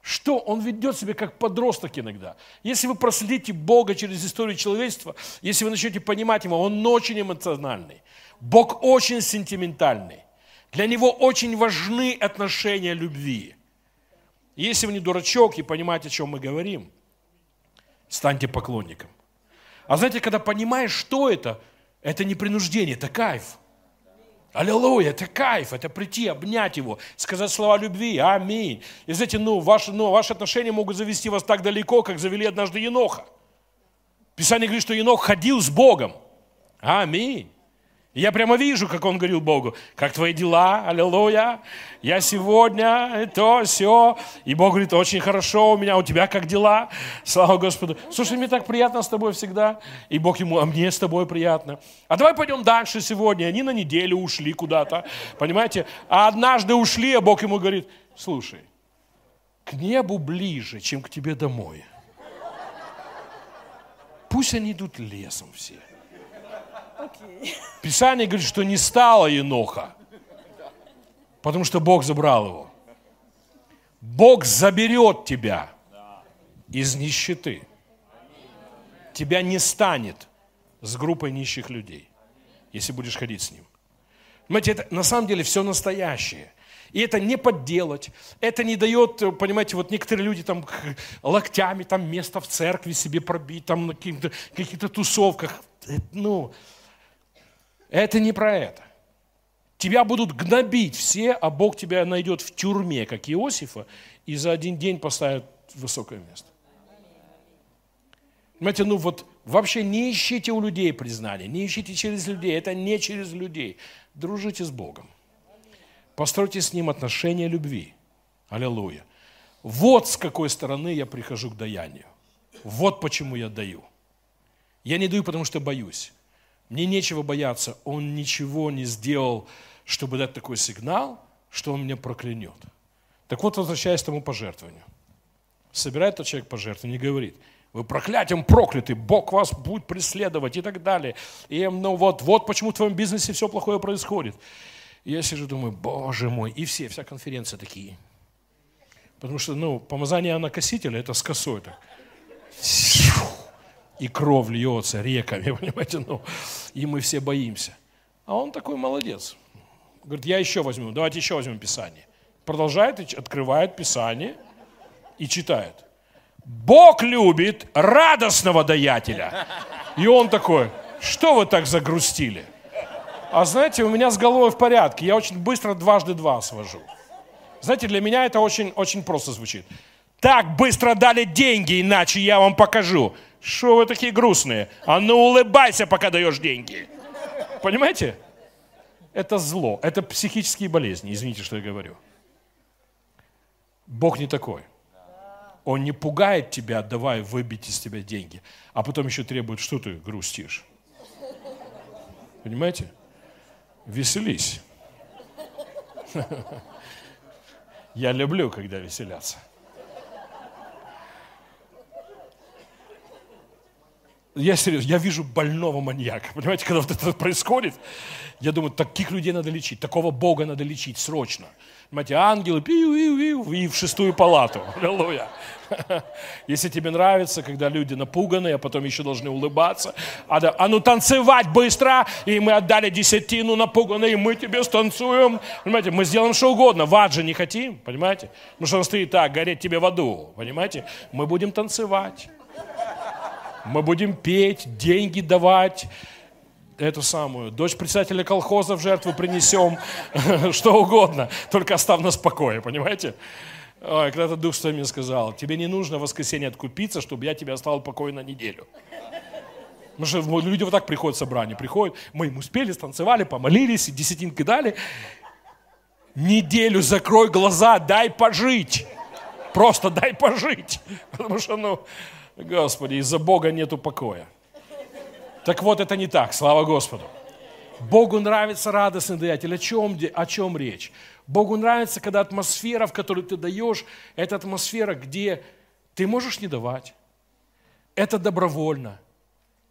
Что? Он ведет себя как подросток иногда. Если вы проследите Бога через историю человечества, если вы начнете понимать Его, Он очень эмоциональный. Бог очень сентиментальный. Для Него очень важны отношения любви. Если вы не дурачок и понимаете, о чем мы говорим, станьте поклонником. А знаете, когда понимаешь, что это, это не принуждение, это кайф – Аллилуйя, это кайф, это прийти, обнять его, сказать слова любви, аминь. И знаете, ну, ваши, ну, ваши отношения могут завести вас так далеко, как завели однажды Еноха. Писание говорит, что Енох ходил с Богом. Аминь я прямо вижу, как он говорил Богу, как твои дела, аллилуйя, я сегодня, то, все. И Бог говорит, очень хорошо у меня, у тебя как дела? Слава Господу. Слушай, мне так приятно с тобой всегда. И Бог ему, а мне с тобой приятно. А давай пойдем дальше сегодня. Они на неделю ушли куда-то, понимаете? А однажды ушли, а Бог ему говорит, слушай, к небу ближе, чем к тебе домой. Пусть они идут лесом все. Писание говорит, что не стало Еноха, потому что Бог забрал его. Бог заберет тебя из нищеты. Тебя не станет с группой нищих людей, если будешь ходить с ним. Понимаете, это на самом деле все настоящее. И это не подделать, это не дает, понимаете, вот некоторые люди там локтями там место в церкви себе пробить, там на каких-то, каких-то тусовках. Ну, это не про это. Тебя будут гнобить все, а Бог тебя найдет в тюрьме, как Иосифа, и за один день поставит высокое место. Понимаете, ну вот вообще не ищите у людей признания, не ищите через людей, это не через людей. Дружите с Богом. Постройте с Ним отношения любви. Аллилуйя. Вот с какой стороны я прихожу к даянию. Вот почему я даю. Я не даю, потому что боюсь. Мне нечего бояться, он ничего не сделал, чтобы дать такой сигнал, что он меня проклянет. Так вот, возвращаясь к тому пожертвованию. Собирает тот человек пожертвование и говорит, вы проклятием прокляты, Бог вас будет преследовать и так далее. И ну вот, вот почему в твоем бизнесе все плохое происходит. И я сижу, думаю, боже мой, и все, вся конференция такие. Потому что, ну, помазание Анакосителя, это с косой так и кровь льется реками, понимаете, ну, и мы все боимся. А он такой молодец. Говорит, я еще возьму, давайте еще возьмем Писание. Продолжает, открывает Писание и читает. Бог любит радостного даятеля. И он такой, что вы так загрустили? А знаете, у меня с головой в порядке. Я очень быстро дважды два свожу. Знаете, для меня это очень, очень просто звучит. Так быстро дали деньги, иначе я вам покажу. Что вы такие грустные? А ну улыбайся, пока даешь деньги. Понимаете? Это зло, это психические болезни, извините, что я говорю. Бог не такой. Он не пугает тебя, давай выбить из тебя деньги, а потом еще требует, что ты грустишь. Понимаете? Веселись. Я люблю, когда веселятся. Я серьезно, я вижу больного маньяка. Понимаете, когда вот это происходит, я думаю, таких людей надо лечить, такого Бога надо лечить срочно. Понимаете, ангелы пиу, пиу, пиу, и в шестую палату. Аллилуйя. Если тебе нравится, когда люди напуганы, а потом еще должны улыбаться, а, да, а ну танцевать быстро, и мы отдали десятину напуганные, и мы тебе станцуем. Понимаете, мы сделаем что угодно, в ад же не хотим, понимаете? Потому что он стоит так, гореть тебе в аду, понимаете? Мы будем танцевать. Мы будем петь, деньги давать, эту самую, дочь председателя колхоза в жертву принесем, что угодно, только оставь нас в покое, понимаете? Ой, когда-то Дух Святой мне сказал, тебе не нужно в воскресенье откупиться, чтобы я тебя оставил в покое на неделю. Потому что люди вот так приходят в собрание, приходят, мы им успели, станцевали, помолились, десятинки дали. Неделю закрой глаза, дай пожить. Просто дай пожить. Потому что, ну, Господи, из-за Бога нету покоя. Так вот, это не так, слава Господу. Богу нравится радостный даятель. О чем, о чем речь? Богу нравится, когда атмосфера, в которой ты даешь, это атмосфера, где ты можешь не давать. Это добровольно.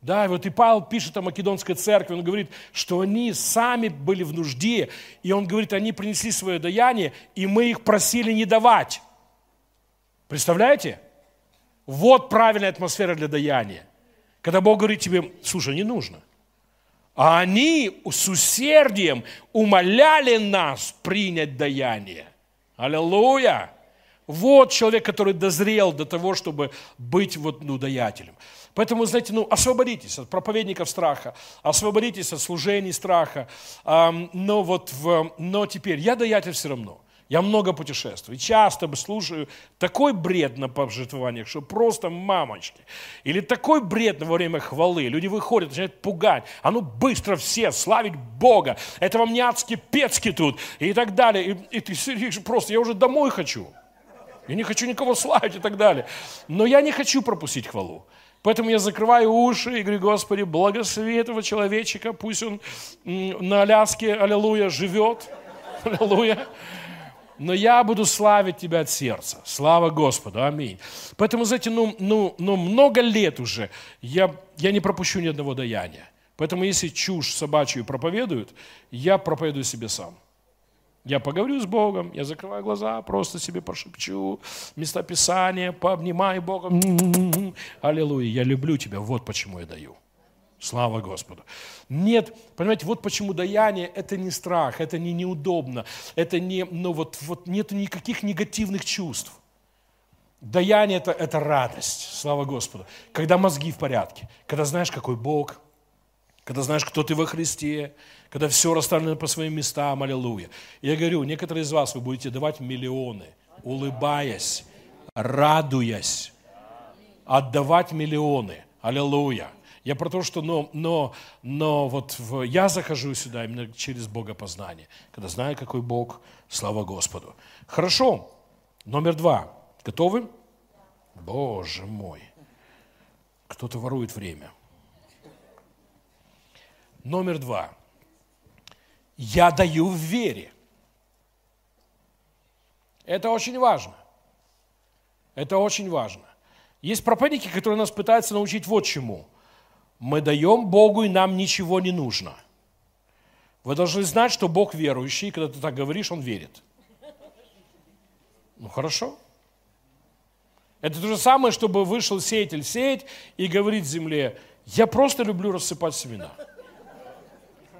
Да, вот и Павел пишет о Македонской церкви, он говорит, что они сами были в нужде, и он говорит, они принесли свое даяние, и мы их просили не давать. Представляете? Вот правильная атмосфера для даяния. Когда Бог говорит тебе, слушай, не нужно. А они с усердием умоляли нас принять даяние. Аллилуйя! Вот человек, который дозрел до того, чтобы быть вот, ну, даятелем. Поэтому, знаете, ну, освободитесь от проповедников страха, освободитесь от служений страха. Но вот, в, но теперь, я даятель все равно – я много путешествую, часто слушаю такой бред на пожертвованиях, что просто мамочки. Или такой бред во время хвалы. Люди выходят, начинают пугать. А ну быстро все, славить Бога. Это вам не адски пецки тут. И так далее. И, и ты сидишь просто, я уже домой хочу. Я не хочу никого славить и так далее. Но я не хочу пропустить хвалу. Поэтому я закрываю уши и говорю, Господи, благослови этого человечика, пусть он на Аляске, аллилуйя, живет, аллилуйя но я буду славить Тебя от сердца. Слава Господу, аминь. Поэтому, знаете, ну, ну, ну много лет уже я, я не пропущу ни одного даяния. Поэтому, если чушь собачью проповедуют, я проповедую себе сам. Я поговорю с Богом, я закрываю глаза, просто себе пошепчу места Писания, пообнимаю Бога. Аллилуйя, я люблю Тебя, вот почему я даю. Слава Господу. Нет, понимаете, вот почему даяние – это не страх, это не неудобно, это не, ну вот, вот нет никаких негативных чувств. Даяние это, – это радость, слава Господу. Когда мозги в порядке, когда знаешь, какой Бог, когда знаешь, кто ты во Христе, когда все расставлено по своим местам, аллилуйя. Я говорю, некоторые из вас вы будете давать миллионы, улыбаясь, радуясь, отдавать миллионы, аллилуйя. Я про то, что но, но, но вот в, я захожу сюда именно через богопознание, когда знаю, какой Бог, слава Господу. Хорошо, номер два. Готовы? Боже мой, кто-то ворует время. Номер два. Я даю в вере. Это очень важно. Это очень важно. Есть проповедники, которые нас пытаются научить вот чему – мы даем Богу, и нам ничего не нужно. Вы должны знать, что Бог верующий, и когда ты так говоришь, Он верит. Ну хорошо. Это то же самое, чтобы вышел сеятель сеять и говорит земле, я просто люблю рассыпать семена.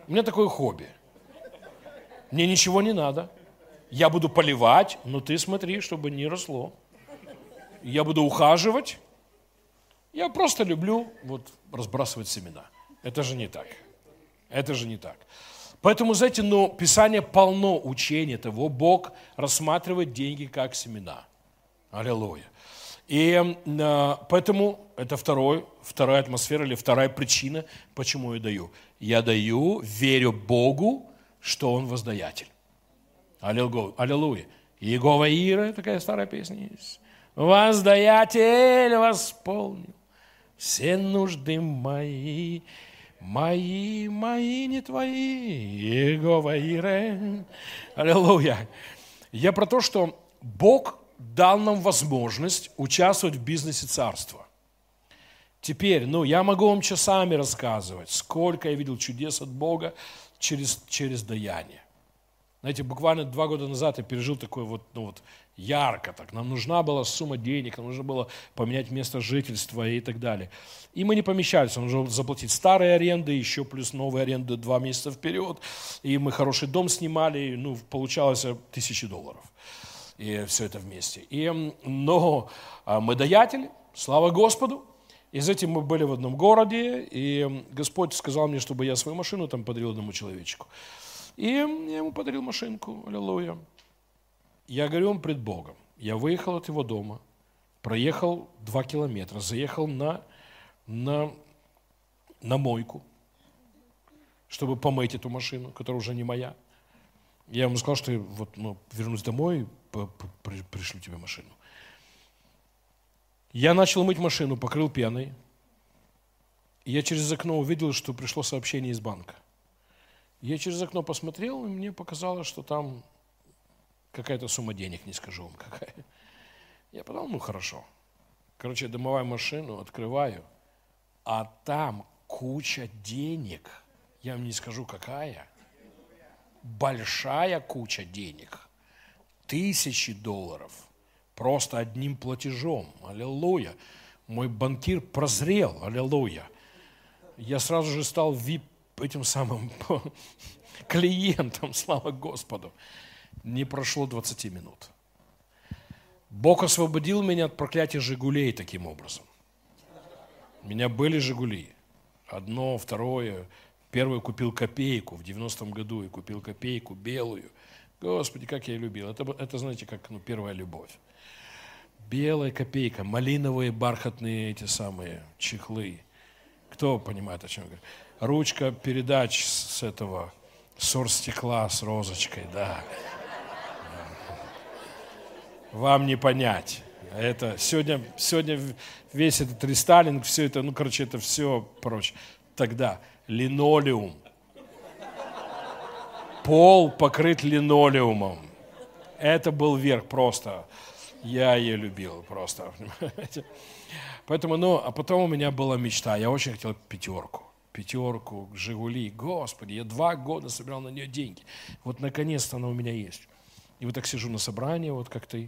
У меня такое хобби. Мне ничего не надо. Я буду поливать, но ты смотри, чтобы не росло. Я буду ухаживать, я просто люблю вот разбрасывать семена. Это же не так. Это же не так. Поэтому, знаете, ну, Писание полно учения того, Бог рассматривает деньги как семена. Аллилуйя. И э, поэтому это второй, вторая атмосфера или вторая причина, почему я даю. Я даю, верю Богу, что Он воздаятель. Аллилуйя. Иегова Ира, такая старая песня есть. Воздаятель восполнил все нужды мои, мои, мои, не твои, Иегова Ире. Аллилуйя. Я про то, что Бог дал нам возможность участвовать в бизнесе царства. Теперь, ну, я могу вам часами рассказывать, сколько я видел чудес от Бога через, через даяние. Знаете, буквально два года назад я пережил такое вот, ну вот, ярко так. Нам нужна была сумма денег, нам нужно было поменять место жительства и так далее. И мы не помещались, нам нужно заплатить старые аренды, еще плюс новые аренды два месяца вперед. И мы хороший дом снимали, ну, получалось тысячи долларов. И все это вместе. И, но а, мы даятели, слава Господу. И с этим мы были в одном городе, и Господь сказал мне, чтобы я свою машину там подарил одному человечку. И я ему подарил машинку, аллилуйя. Я говорю вам пред Богом. Я выехал от его дома, проехал два километра, заехал на, на, на мойку, чтобы помыть эту машину, которая уже не моя. Я ему сказал, что вот, ну, вернусь домой, при, пришлю тебе машину. Я начал мыть машину, покрыл пеной. Я через окно увидел, что пришло сообщение из банка. Я через окно посмотрел, и мне показалось, что там какая-то сумма денег, не скажу вам какая. Я подумал, ну хорошо. Короче, домовая машину открываю, а там куча денег. Я вам не скажу, какая. Большая куча денег. Тысячи долларов. Просто одним платежом. Аллилуйя. Мой банкир прозрел. Аллилуйя. Я сразу же стал VIP этим самым клиентом, слава Господу. Не прошло 20 минут. Бог освободил меня от проклятия «Жигулей» таким образом. У меня были «Жигули». Одно, второе. Первый купил копейку в 90-м году и купил копейку белую. Господи, как я любил. Это, это знаете, как ну, первая любовь. Белая копейка, малиновые бархатные эти самые чехлы. Кто понимает, о чем я говорю? ручка передач с этого стекла с розочкой, да. Вам не понять. Это сегодня, сегодня весь этот рестайлинг, все это, ну, короче, это все прочее. Тогда линолеум. Пол покрыт линолеумом. Это был верх просто. Я ее любил просто. Поэтому, ну, а потом у меня была мечта. Я очень хотел пятерку пятерку, Жигули. Господи, я два года собирал на нее деньги. Вот наконец-то она у меня есть. И вот так сижу на собрании, вот как-то и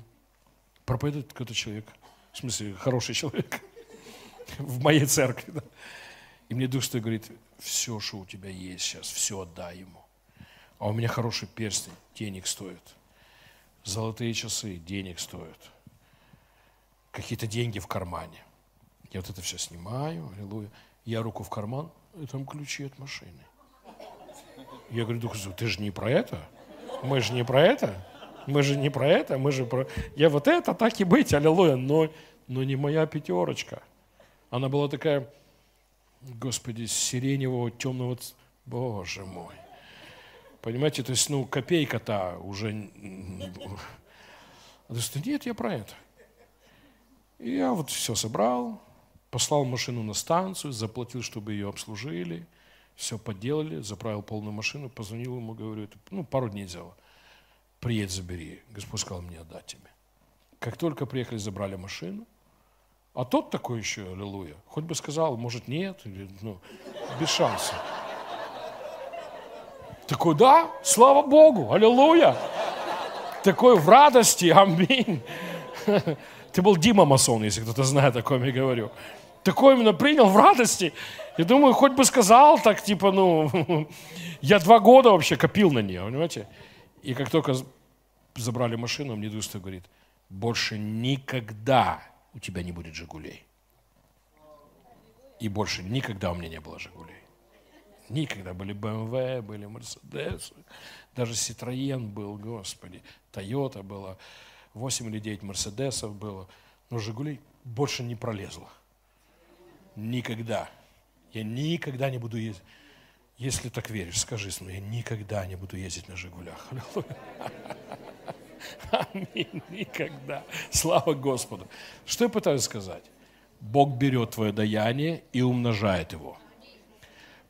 проповедует какой-то человек. В смысле, хороший человек. В моей церкви. Да. И мне Дух Святой говорит, все, что у тебя есть сейчас, все отдай ему. А у меня хороший перстень, денег стоит. Золотые часы, денег стоят. Какие-то деньги в кармане. Я вот это все снимаю, аллилуйя. Я руку в карман, и там ключи от машины. Я говорю, Дух ты же не про это? Мы же не про это? Мы же не про это, мы же про... Я вот это, так и быть, аллилуйя, но, но не моя пятерочка. Она была такая, господи, сиреневого, темного... Боже мой. Понимаете, то есть, ну, копейка-то уже... А нет, я про это. И я вот все собрал, послал машину на станцию, заплатил, чтобы ее обслужили, все поделали, заправил полную машину, позвонил ему, говорю, ну, пару дней взяло. Приедь, забери. Господь сказал мне отдать тебе. Как только приехали, забрали машину, а тот такой еще, аллилуйя, хоть бы сказал, может, нет, или, ну, без шанса. Такой, да, слава Богу, аллилуйя. Такой в радости, аминь. Ты был Дима Масон, если кто-то знает, о ком я говорю такое именно принял в радости. Я думаю, хоть бы сказал так, типа, ну, я два года вообще копил на нее, понимаете? И как только забрали машину, мне Дух говорит, больше никогда у тебя не будет «Жигулей». И больше никогда у меня не было «Жигулей». Никогда были BMW, были Mercedes, даже Citroën был, Господи, Toyota было, 8 или 9 Мерседесов было, но Жигулей больше не пролезло. Никогда. Я никогда не буду ездить. Если так веришь, скажи с я никогда не буду ездить на Жигулях. Аминь. Никогда. Слава Господу. Что я пытаюсь сказать? Бог берет твое даяние и умножает его.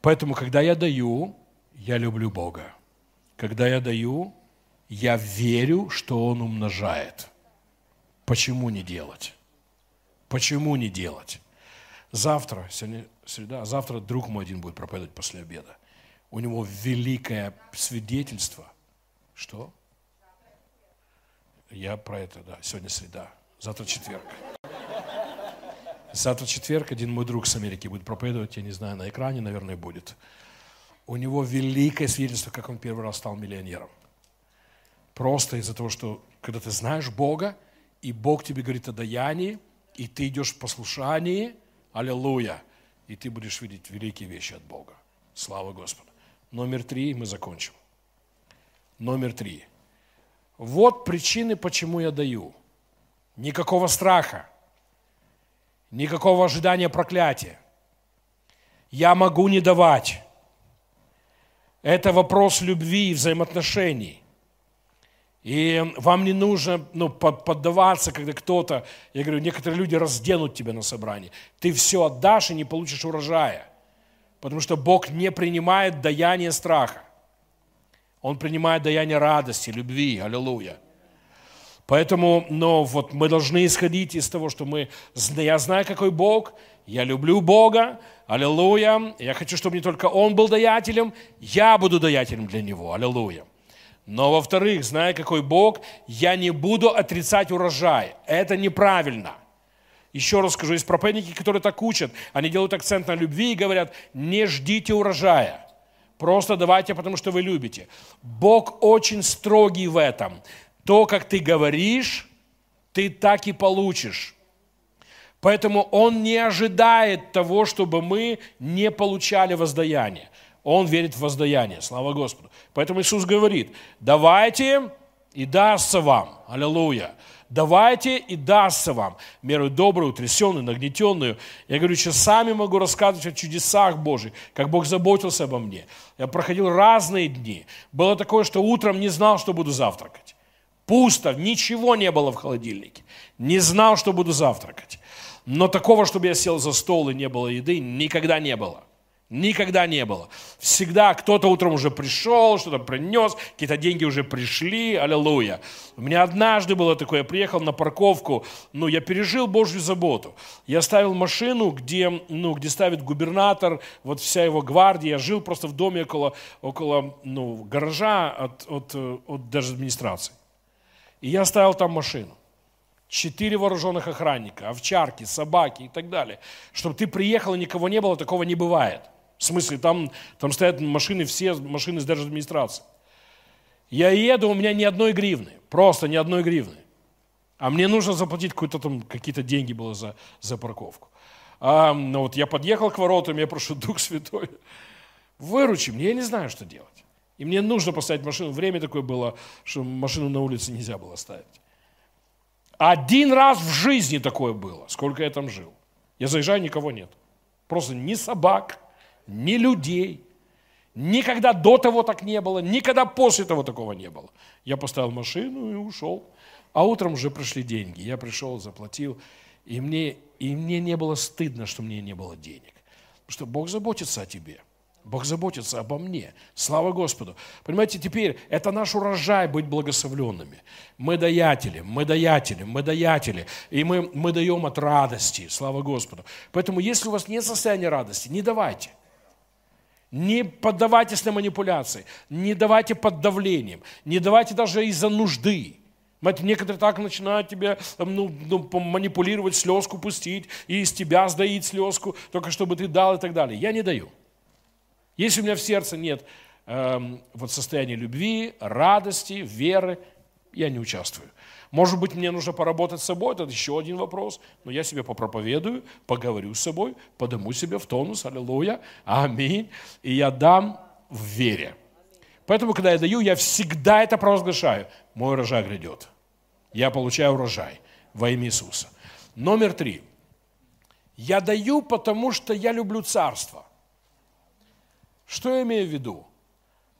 Поэтому, когда я даю, я люблю Бога. Когда я даю, я верю, что Он умножает. Почему не делать? Почему не делать? Завтра, сегодня среда, завтра друг мой один будет проповедовать после обеда. У него великое свидетельство. Что? Я про это, да. Сегодня среда. Завтра четверг. Завтра четверг один мой друг с Америки будет проповедовать, я не знаю, на экране, наверное, будет. У него великое свидетельство, как он первый раз стал миллионером. Просто из-за того, что когда ты знаешь Бога, и Бог тебе говорит о даянии, и ты идешь в послушании, аллилуйя, и ты будешь видеть великие вещи от Бога. Слава Господу. Номер три, мы закончим. Номер три. Вот причины, почему я даю. Никакого страха, никакого ожидания проклятия. Я могу не давать. Это вопрос любви и взаимоотношений. И вам не нужно ну, поддаваться, когда кто-то, я говорю, некоторые люди разденут тебя на собрании. Ты все отдашь и не получишь урожая. Потому что Бог не принимает даяние страха. Он принимает даяние радости, любви. Аллилуйя. Поэтому, но вот мы должны исходить из того, что мы, я знаю, какой Бог, я люблю Бога, аллилуйя, я хочу, чтобы не только Он был даятелем, я буду даятелем для Него, аллилуйя. Но, во-вторых, зная, какой Бог, я не буду отрицать урожай. Это неправильно. Еще раз скажу, есть проповедники, которые так учат. Они делают акцент на любви и говорят, не ждите урожая. Просто давайте, потому что вы любите. Бог очень строгий в этом. То, как ты говоришь, ты так и получишь. Поэтому Он не ожидает того, чтобы мы не получали воздаяние. Он верит в воздаяние. Слава Господу. Поэтому Иисус говорит, давайте и дастся вам. Аллилуйя. Давайте и дастся вам. Меру добрую, утрясенную, нагнетенную. Я говорю, часами могу рассказывать о чудесах Божьих, как Бог заботился обо мне. Я проходил разные дни. Было такое, что утром не знал, что буду завтракать. Пусто, ничего не было в холодильнике. Не знал, что буду завтракать. Но такого, чтобы я сел за стол и не было еды, никогда не было. Никогда не было. Всегда кто-то утром уже пришел, что-то принес, какие-то деньги уже пришли, аллилуйя. У меня однажды было такое, я приехал на парковку, ну, я пережил Божью заботу. Я ставил машину, где, ну, где ставит губернатор, вот вся его гвардия. Я жил просто в доме около, около ну, гаража от, от, от даже администрации. И я ставил там машину четыре вооруженных охранника, овчарки, собаки и так далее. Чтобы ты приехал и никого не было, такого не бывает. В смысле, там, там стоят машины, все машины с администрации. Я еду, у меня ни одной гривны, просто ни одной гривны. А мне нужно заплатить какие-то там, какие-то деньги было за, за парковку. А, ну вот я подъехал к воротам, я прошу, Дух Святой, выручи мне, я не знаю, что делать. И мне нужно поставить машину. Время такое было, что машину на улице нельзя было ставить. Один раз в жизни такое было, сколько я там жил. Я заезжаю, никого нет. Просто ни собак, ни людей. Никогда до того так не было, никогда после того такого не было. Я поставил машину и ушел. А утром уже пришли деньги. Я пришел, заплатил. И мне, и мне не было стыдно, что мне не было денег. Потому что Бог заботится о тебе – Бог заботится обо мне. Слава Господу. Понимаете, теперь это наш урожай быть благословленными. Мы даятели, мы даятели, мы даятели. И мы, мы даем от радости. Слава Господу. Поэтому, если у вас нет состояния радости, не давайте. Не поддавайтесь на манипуляции, не давайте под давлением, не давайте даже из-за нужды. Некоторые так начинают тебя ну, ну, манипулировать, слезку пустить, и из тебя сдаить слезку, только чтобы ты дал и так далее. Я не даю. Если у меня в сердце нет э, вот состояния любви, радости, веры, я не участвую. Может быть, мне нужно поработать с собой, это еще один вопрос, но я себе попроповедую, поговорю с собой, подыму себе в тонус, аллилуйя, аминь, и я дам в вере. Поэтому, когда я даю, я всегда это провозглашаю. Мой урожай грядет. Я получаю урожай во имя Иисуса. Номер три. Я даю, потому что я люблю царство. Что я имею в виду?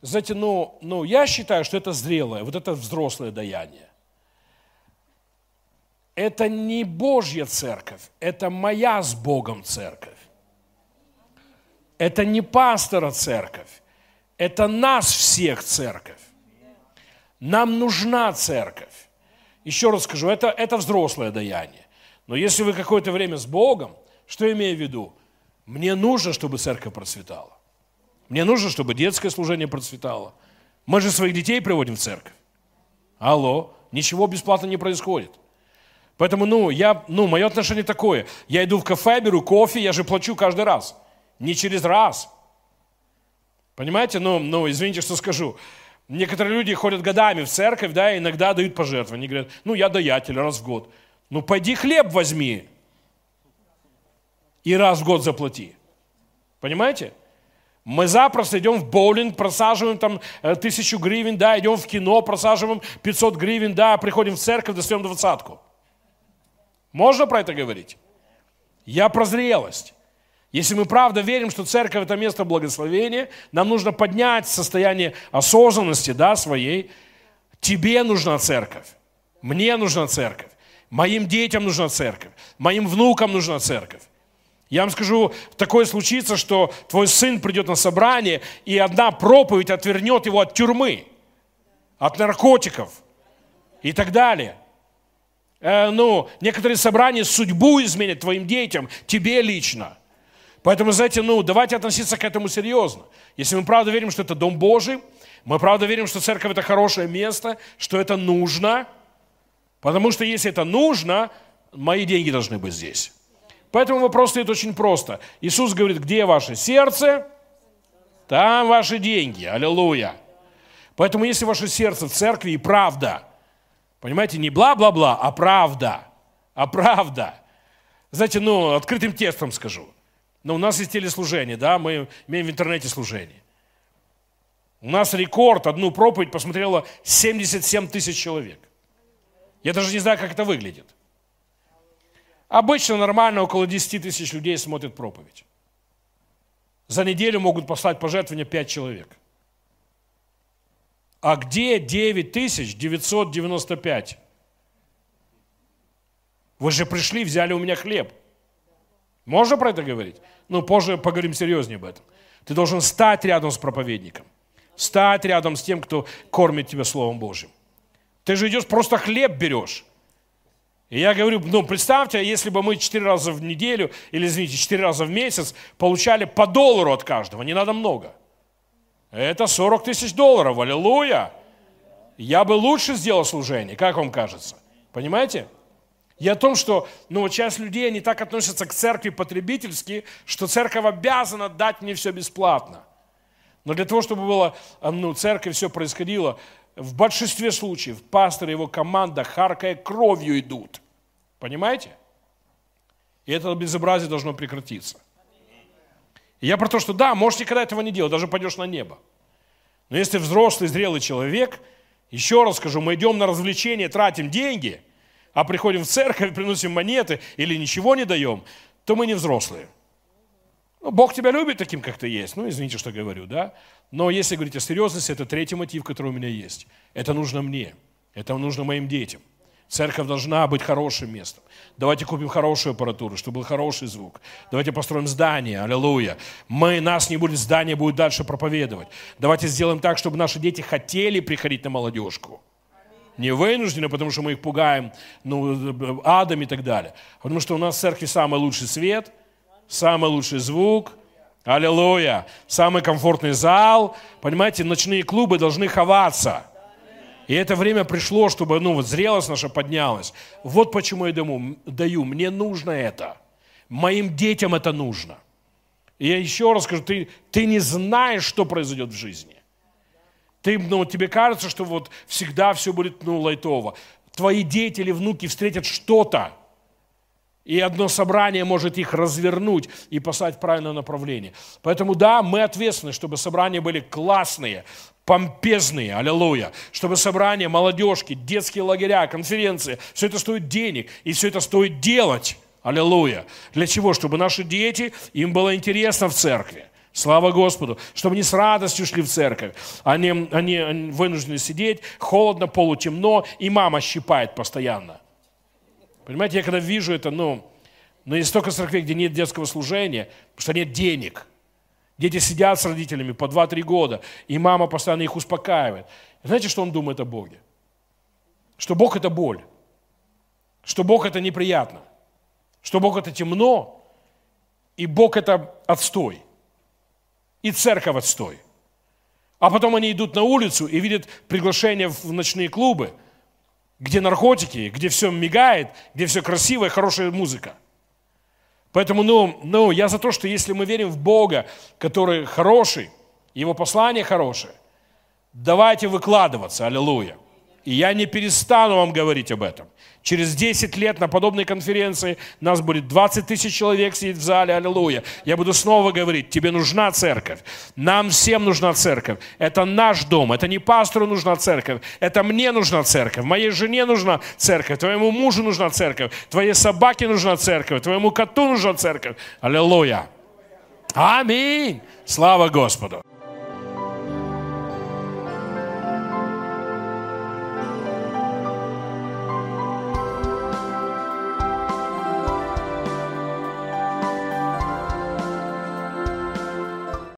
Знаете, ну, ну, я считаю, что это зрелое, вот это взрослое даяние. Это не Божья церковь, это моя с Богом церковь. Это не пастора церковь, это нас всех церковь. Нам нужна церковь. Еще раз скажу, это, это взрослое даяние. Но если вы какое-то время с Богом, что я имею в виду? Мне нужно, чтобы церковь процветала. Мне нужно, чтобы детское служение процветало. Мы же своих детей приводим в церковь. Алло, ничего бесплатно не происходит. Поэтому, ну, я, ну, мое отношение такое. Я иду в кафе, беру кофе, я же плачу каждый раз. Не через раз. Понимаете? Ну, ну, извините, что скажу. Некоторые люди ходят годами в церковь, да, и иногда дают пожертвования. Они говорят, ну, я даятель раз в год. Ну, пойди хлеб возьми и раз в год заплати. Понимаете? Мы запросто идем в боулинг, просаживаем там э, тысячу гривен, да, идем в кино, просаживаем 500 гривен, да, приходим в церковь, достаем двадцатку. Можно про это говорить? Я про зрелость. Если мы правда верим, что церковь – это место благословения, нам нужно поднять состояние осознанности да, своей. Тебе нужна церковь, мне нужна церковь, моим детям нужна церковь, моим внукам нужна церковь. Я вам скажу, такое случится, что твой сын придет на собрание, и одна проповедь отвернет его от тюрьмы, от наркотиков и так далее. Э, ну, некоторые собрания судьбу изменят твоим детям, тебе лично – Поэтому, знаете, ну, давайте относиться к этому серьезно. Если мы правда верим, что это Дом Божий, мы правда верим, что церковь – это хорошее место, что это нужно, потому что если это нужно, мои деньги должны быть здесь. Поэтому вопрос стоит очень просто. Иисус говорит, где ваше сердце, там ваши деньги. Аллилуйя. Поэтому если ваше сердце в церкви и правда, понимаете, не бла-бла-бла, а правда, а правда. Знаете, ну, открытым текстом скажу – но у нас есть телеслужение, да, мы имеем в интернете служение. У нас рекорд, одну проповедь посмотрело 77 тысяч человек. Я даже не знаю, как это выглядит. Обычно нормально около 10 тысяч людей смотрят проповедь. За неделю могут послать пожертвования 5 человек. А где 9 тысяч 995? Вы же пришли, взяли у меня хлеб – можно про это говорить? Ну, позже поговорим серьезнее об этом. Ты должен стать рядом с проповедником. Стать рядом с тем, кто кормит тебя Словом Божьим. Ты же идешь, просто хлеб берешь. И я говорю, ну, представьте, если бы мы четыре раза в неделю, или, извините, четыре раза в месяц получали по доллару от каждого, не надо много. Это 40 тысяч долларов, аллилуйя. Я бы лучше сделал служение, как вам кажется? Понимаете? И о том, что ну, часть людей, они так относятся к церкви потребительски, что церковь обязана дать мне все бесплатно. Но для того, чтобы было, а, ну, церковь все происходило, в большинстве случаев пастор и его команда, харкая кровью, идут. Понимаете? И это безобразие должно прекратиться. Я про то, что да, можешь никогда этого не делать, даже пойдешь на небо. Но если взрослый, зрелый человек, еще раз скажу, мы идем на развлечения, тратим деньги – а приходим в церковь, приносим монеты или ничего не даем, то мы не взрослые. Ну, Бог тебя любит таким, как ты есть. Ну, извините, что говорю, да? Но если говорить о серьезности, это третий мотив, который у меня есть. Это нужно мне. Это нужно моим детям. Церковь должна быть хорошим местом. Давайте купим хорошую аппаратуру, чтобы был хороший звук. Давайте построим здание, аллилуйя. Мы, нас не будет, здание будет дальше проповедовать. Давайте сделаем так, чтобы наши дети хотели приходить на молодежку не вынуждены, потому что мы их пугаем ну, адом и так далее. Потому что у нас в церкви самый лучший свет, самый лучший звук, аллилуйя, самый комфортный зал. Понимаете, ночные клубы должны ховаться. И это время пришло, чтобы ну, вот зрелость наша поднялась. Вот почему я даю, даю. Мне нужно это. Моим детям это нужно. И я еще раз скажу, ты, ты не знаешь, что произойдет в жизни. Ты, ну, тебе кажется, что вот всегда все будет, ну, лайтово. Твои дети или внуки встретят что-то, и одно собрание может их развернуть и послать в правильное направление. Поэтому да, мы ответственны, чтобы собрания были классные, помпезные, аллилуйя, чтобы собрания, молодежки, детские лагеря, конференции, все это стоит денег, и все это стоит делать, аллилуйя. Для чего? Чтобы наши дети, им было интересно в церкви. Слава Господу, чтобы они с радостью шли в церковь. Они, они, они вынуждены сидеть, холодно, полутемно, и мама щипает постоянно. Понимаете, я когда вижу это, ну, но есть столько церквей, где нет детского служения, потому что нет денег. Дети сидят с родителями по 2-3 года, и мама постоянно их успокаивает. Знаете, что он думает о Боге? Что Бог – это боль. Что Бог – это неприятно. Что Бог – это темно. И Бог – это отстой. И церковь отстой. А потом они идут на улицу и видят приглашение в ночные клубы – где наркотики, где все мигает, где все красиво и хорошая музыка. Поэтому, ну, ну, я за то, что если мы верим в Бога, который хороший, Его послание хорошее, давайте выкладываться, аллилуйя. И я не перестану вам говорить об этом. Через 10 лет на подобной конференции нас будет 20 тысяч человек сидеть в зале, аллилуйя. Я буду снова говорить, тебе нужна церковь. Нам всем нужна церковь. Это наш дом. Это не пастору нужна церковь. Это мне нужна церковь. Моей жене нужна церковь. Твоему мужу нужна церковь. Твоей собаке нужна церковь. Твоему коту нужна церковь. Аллилуйя. Аминь. Слава Господу.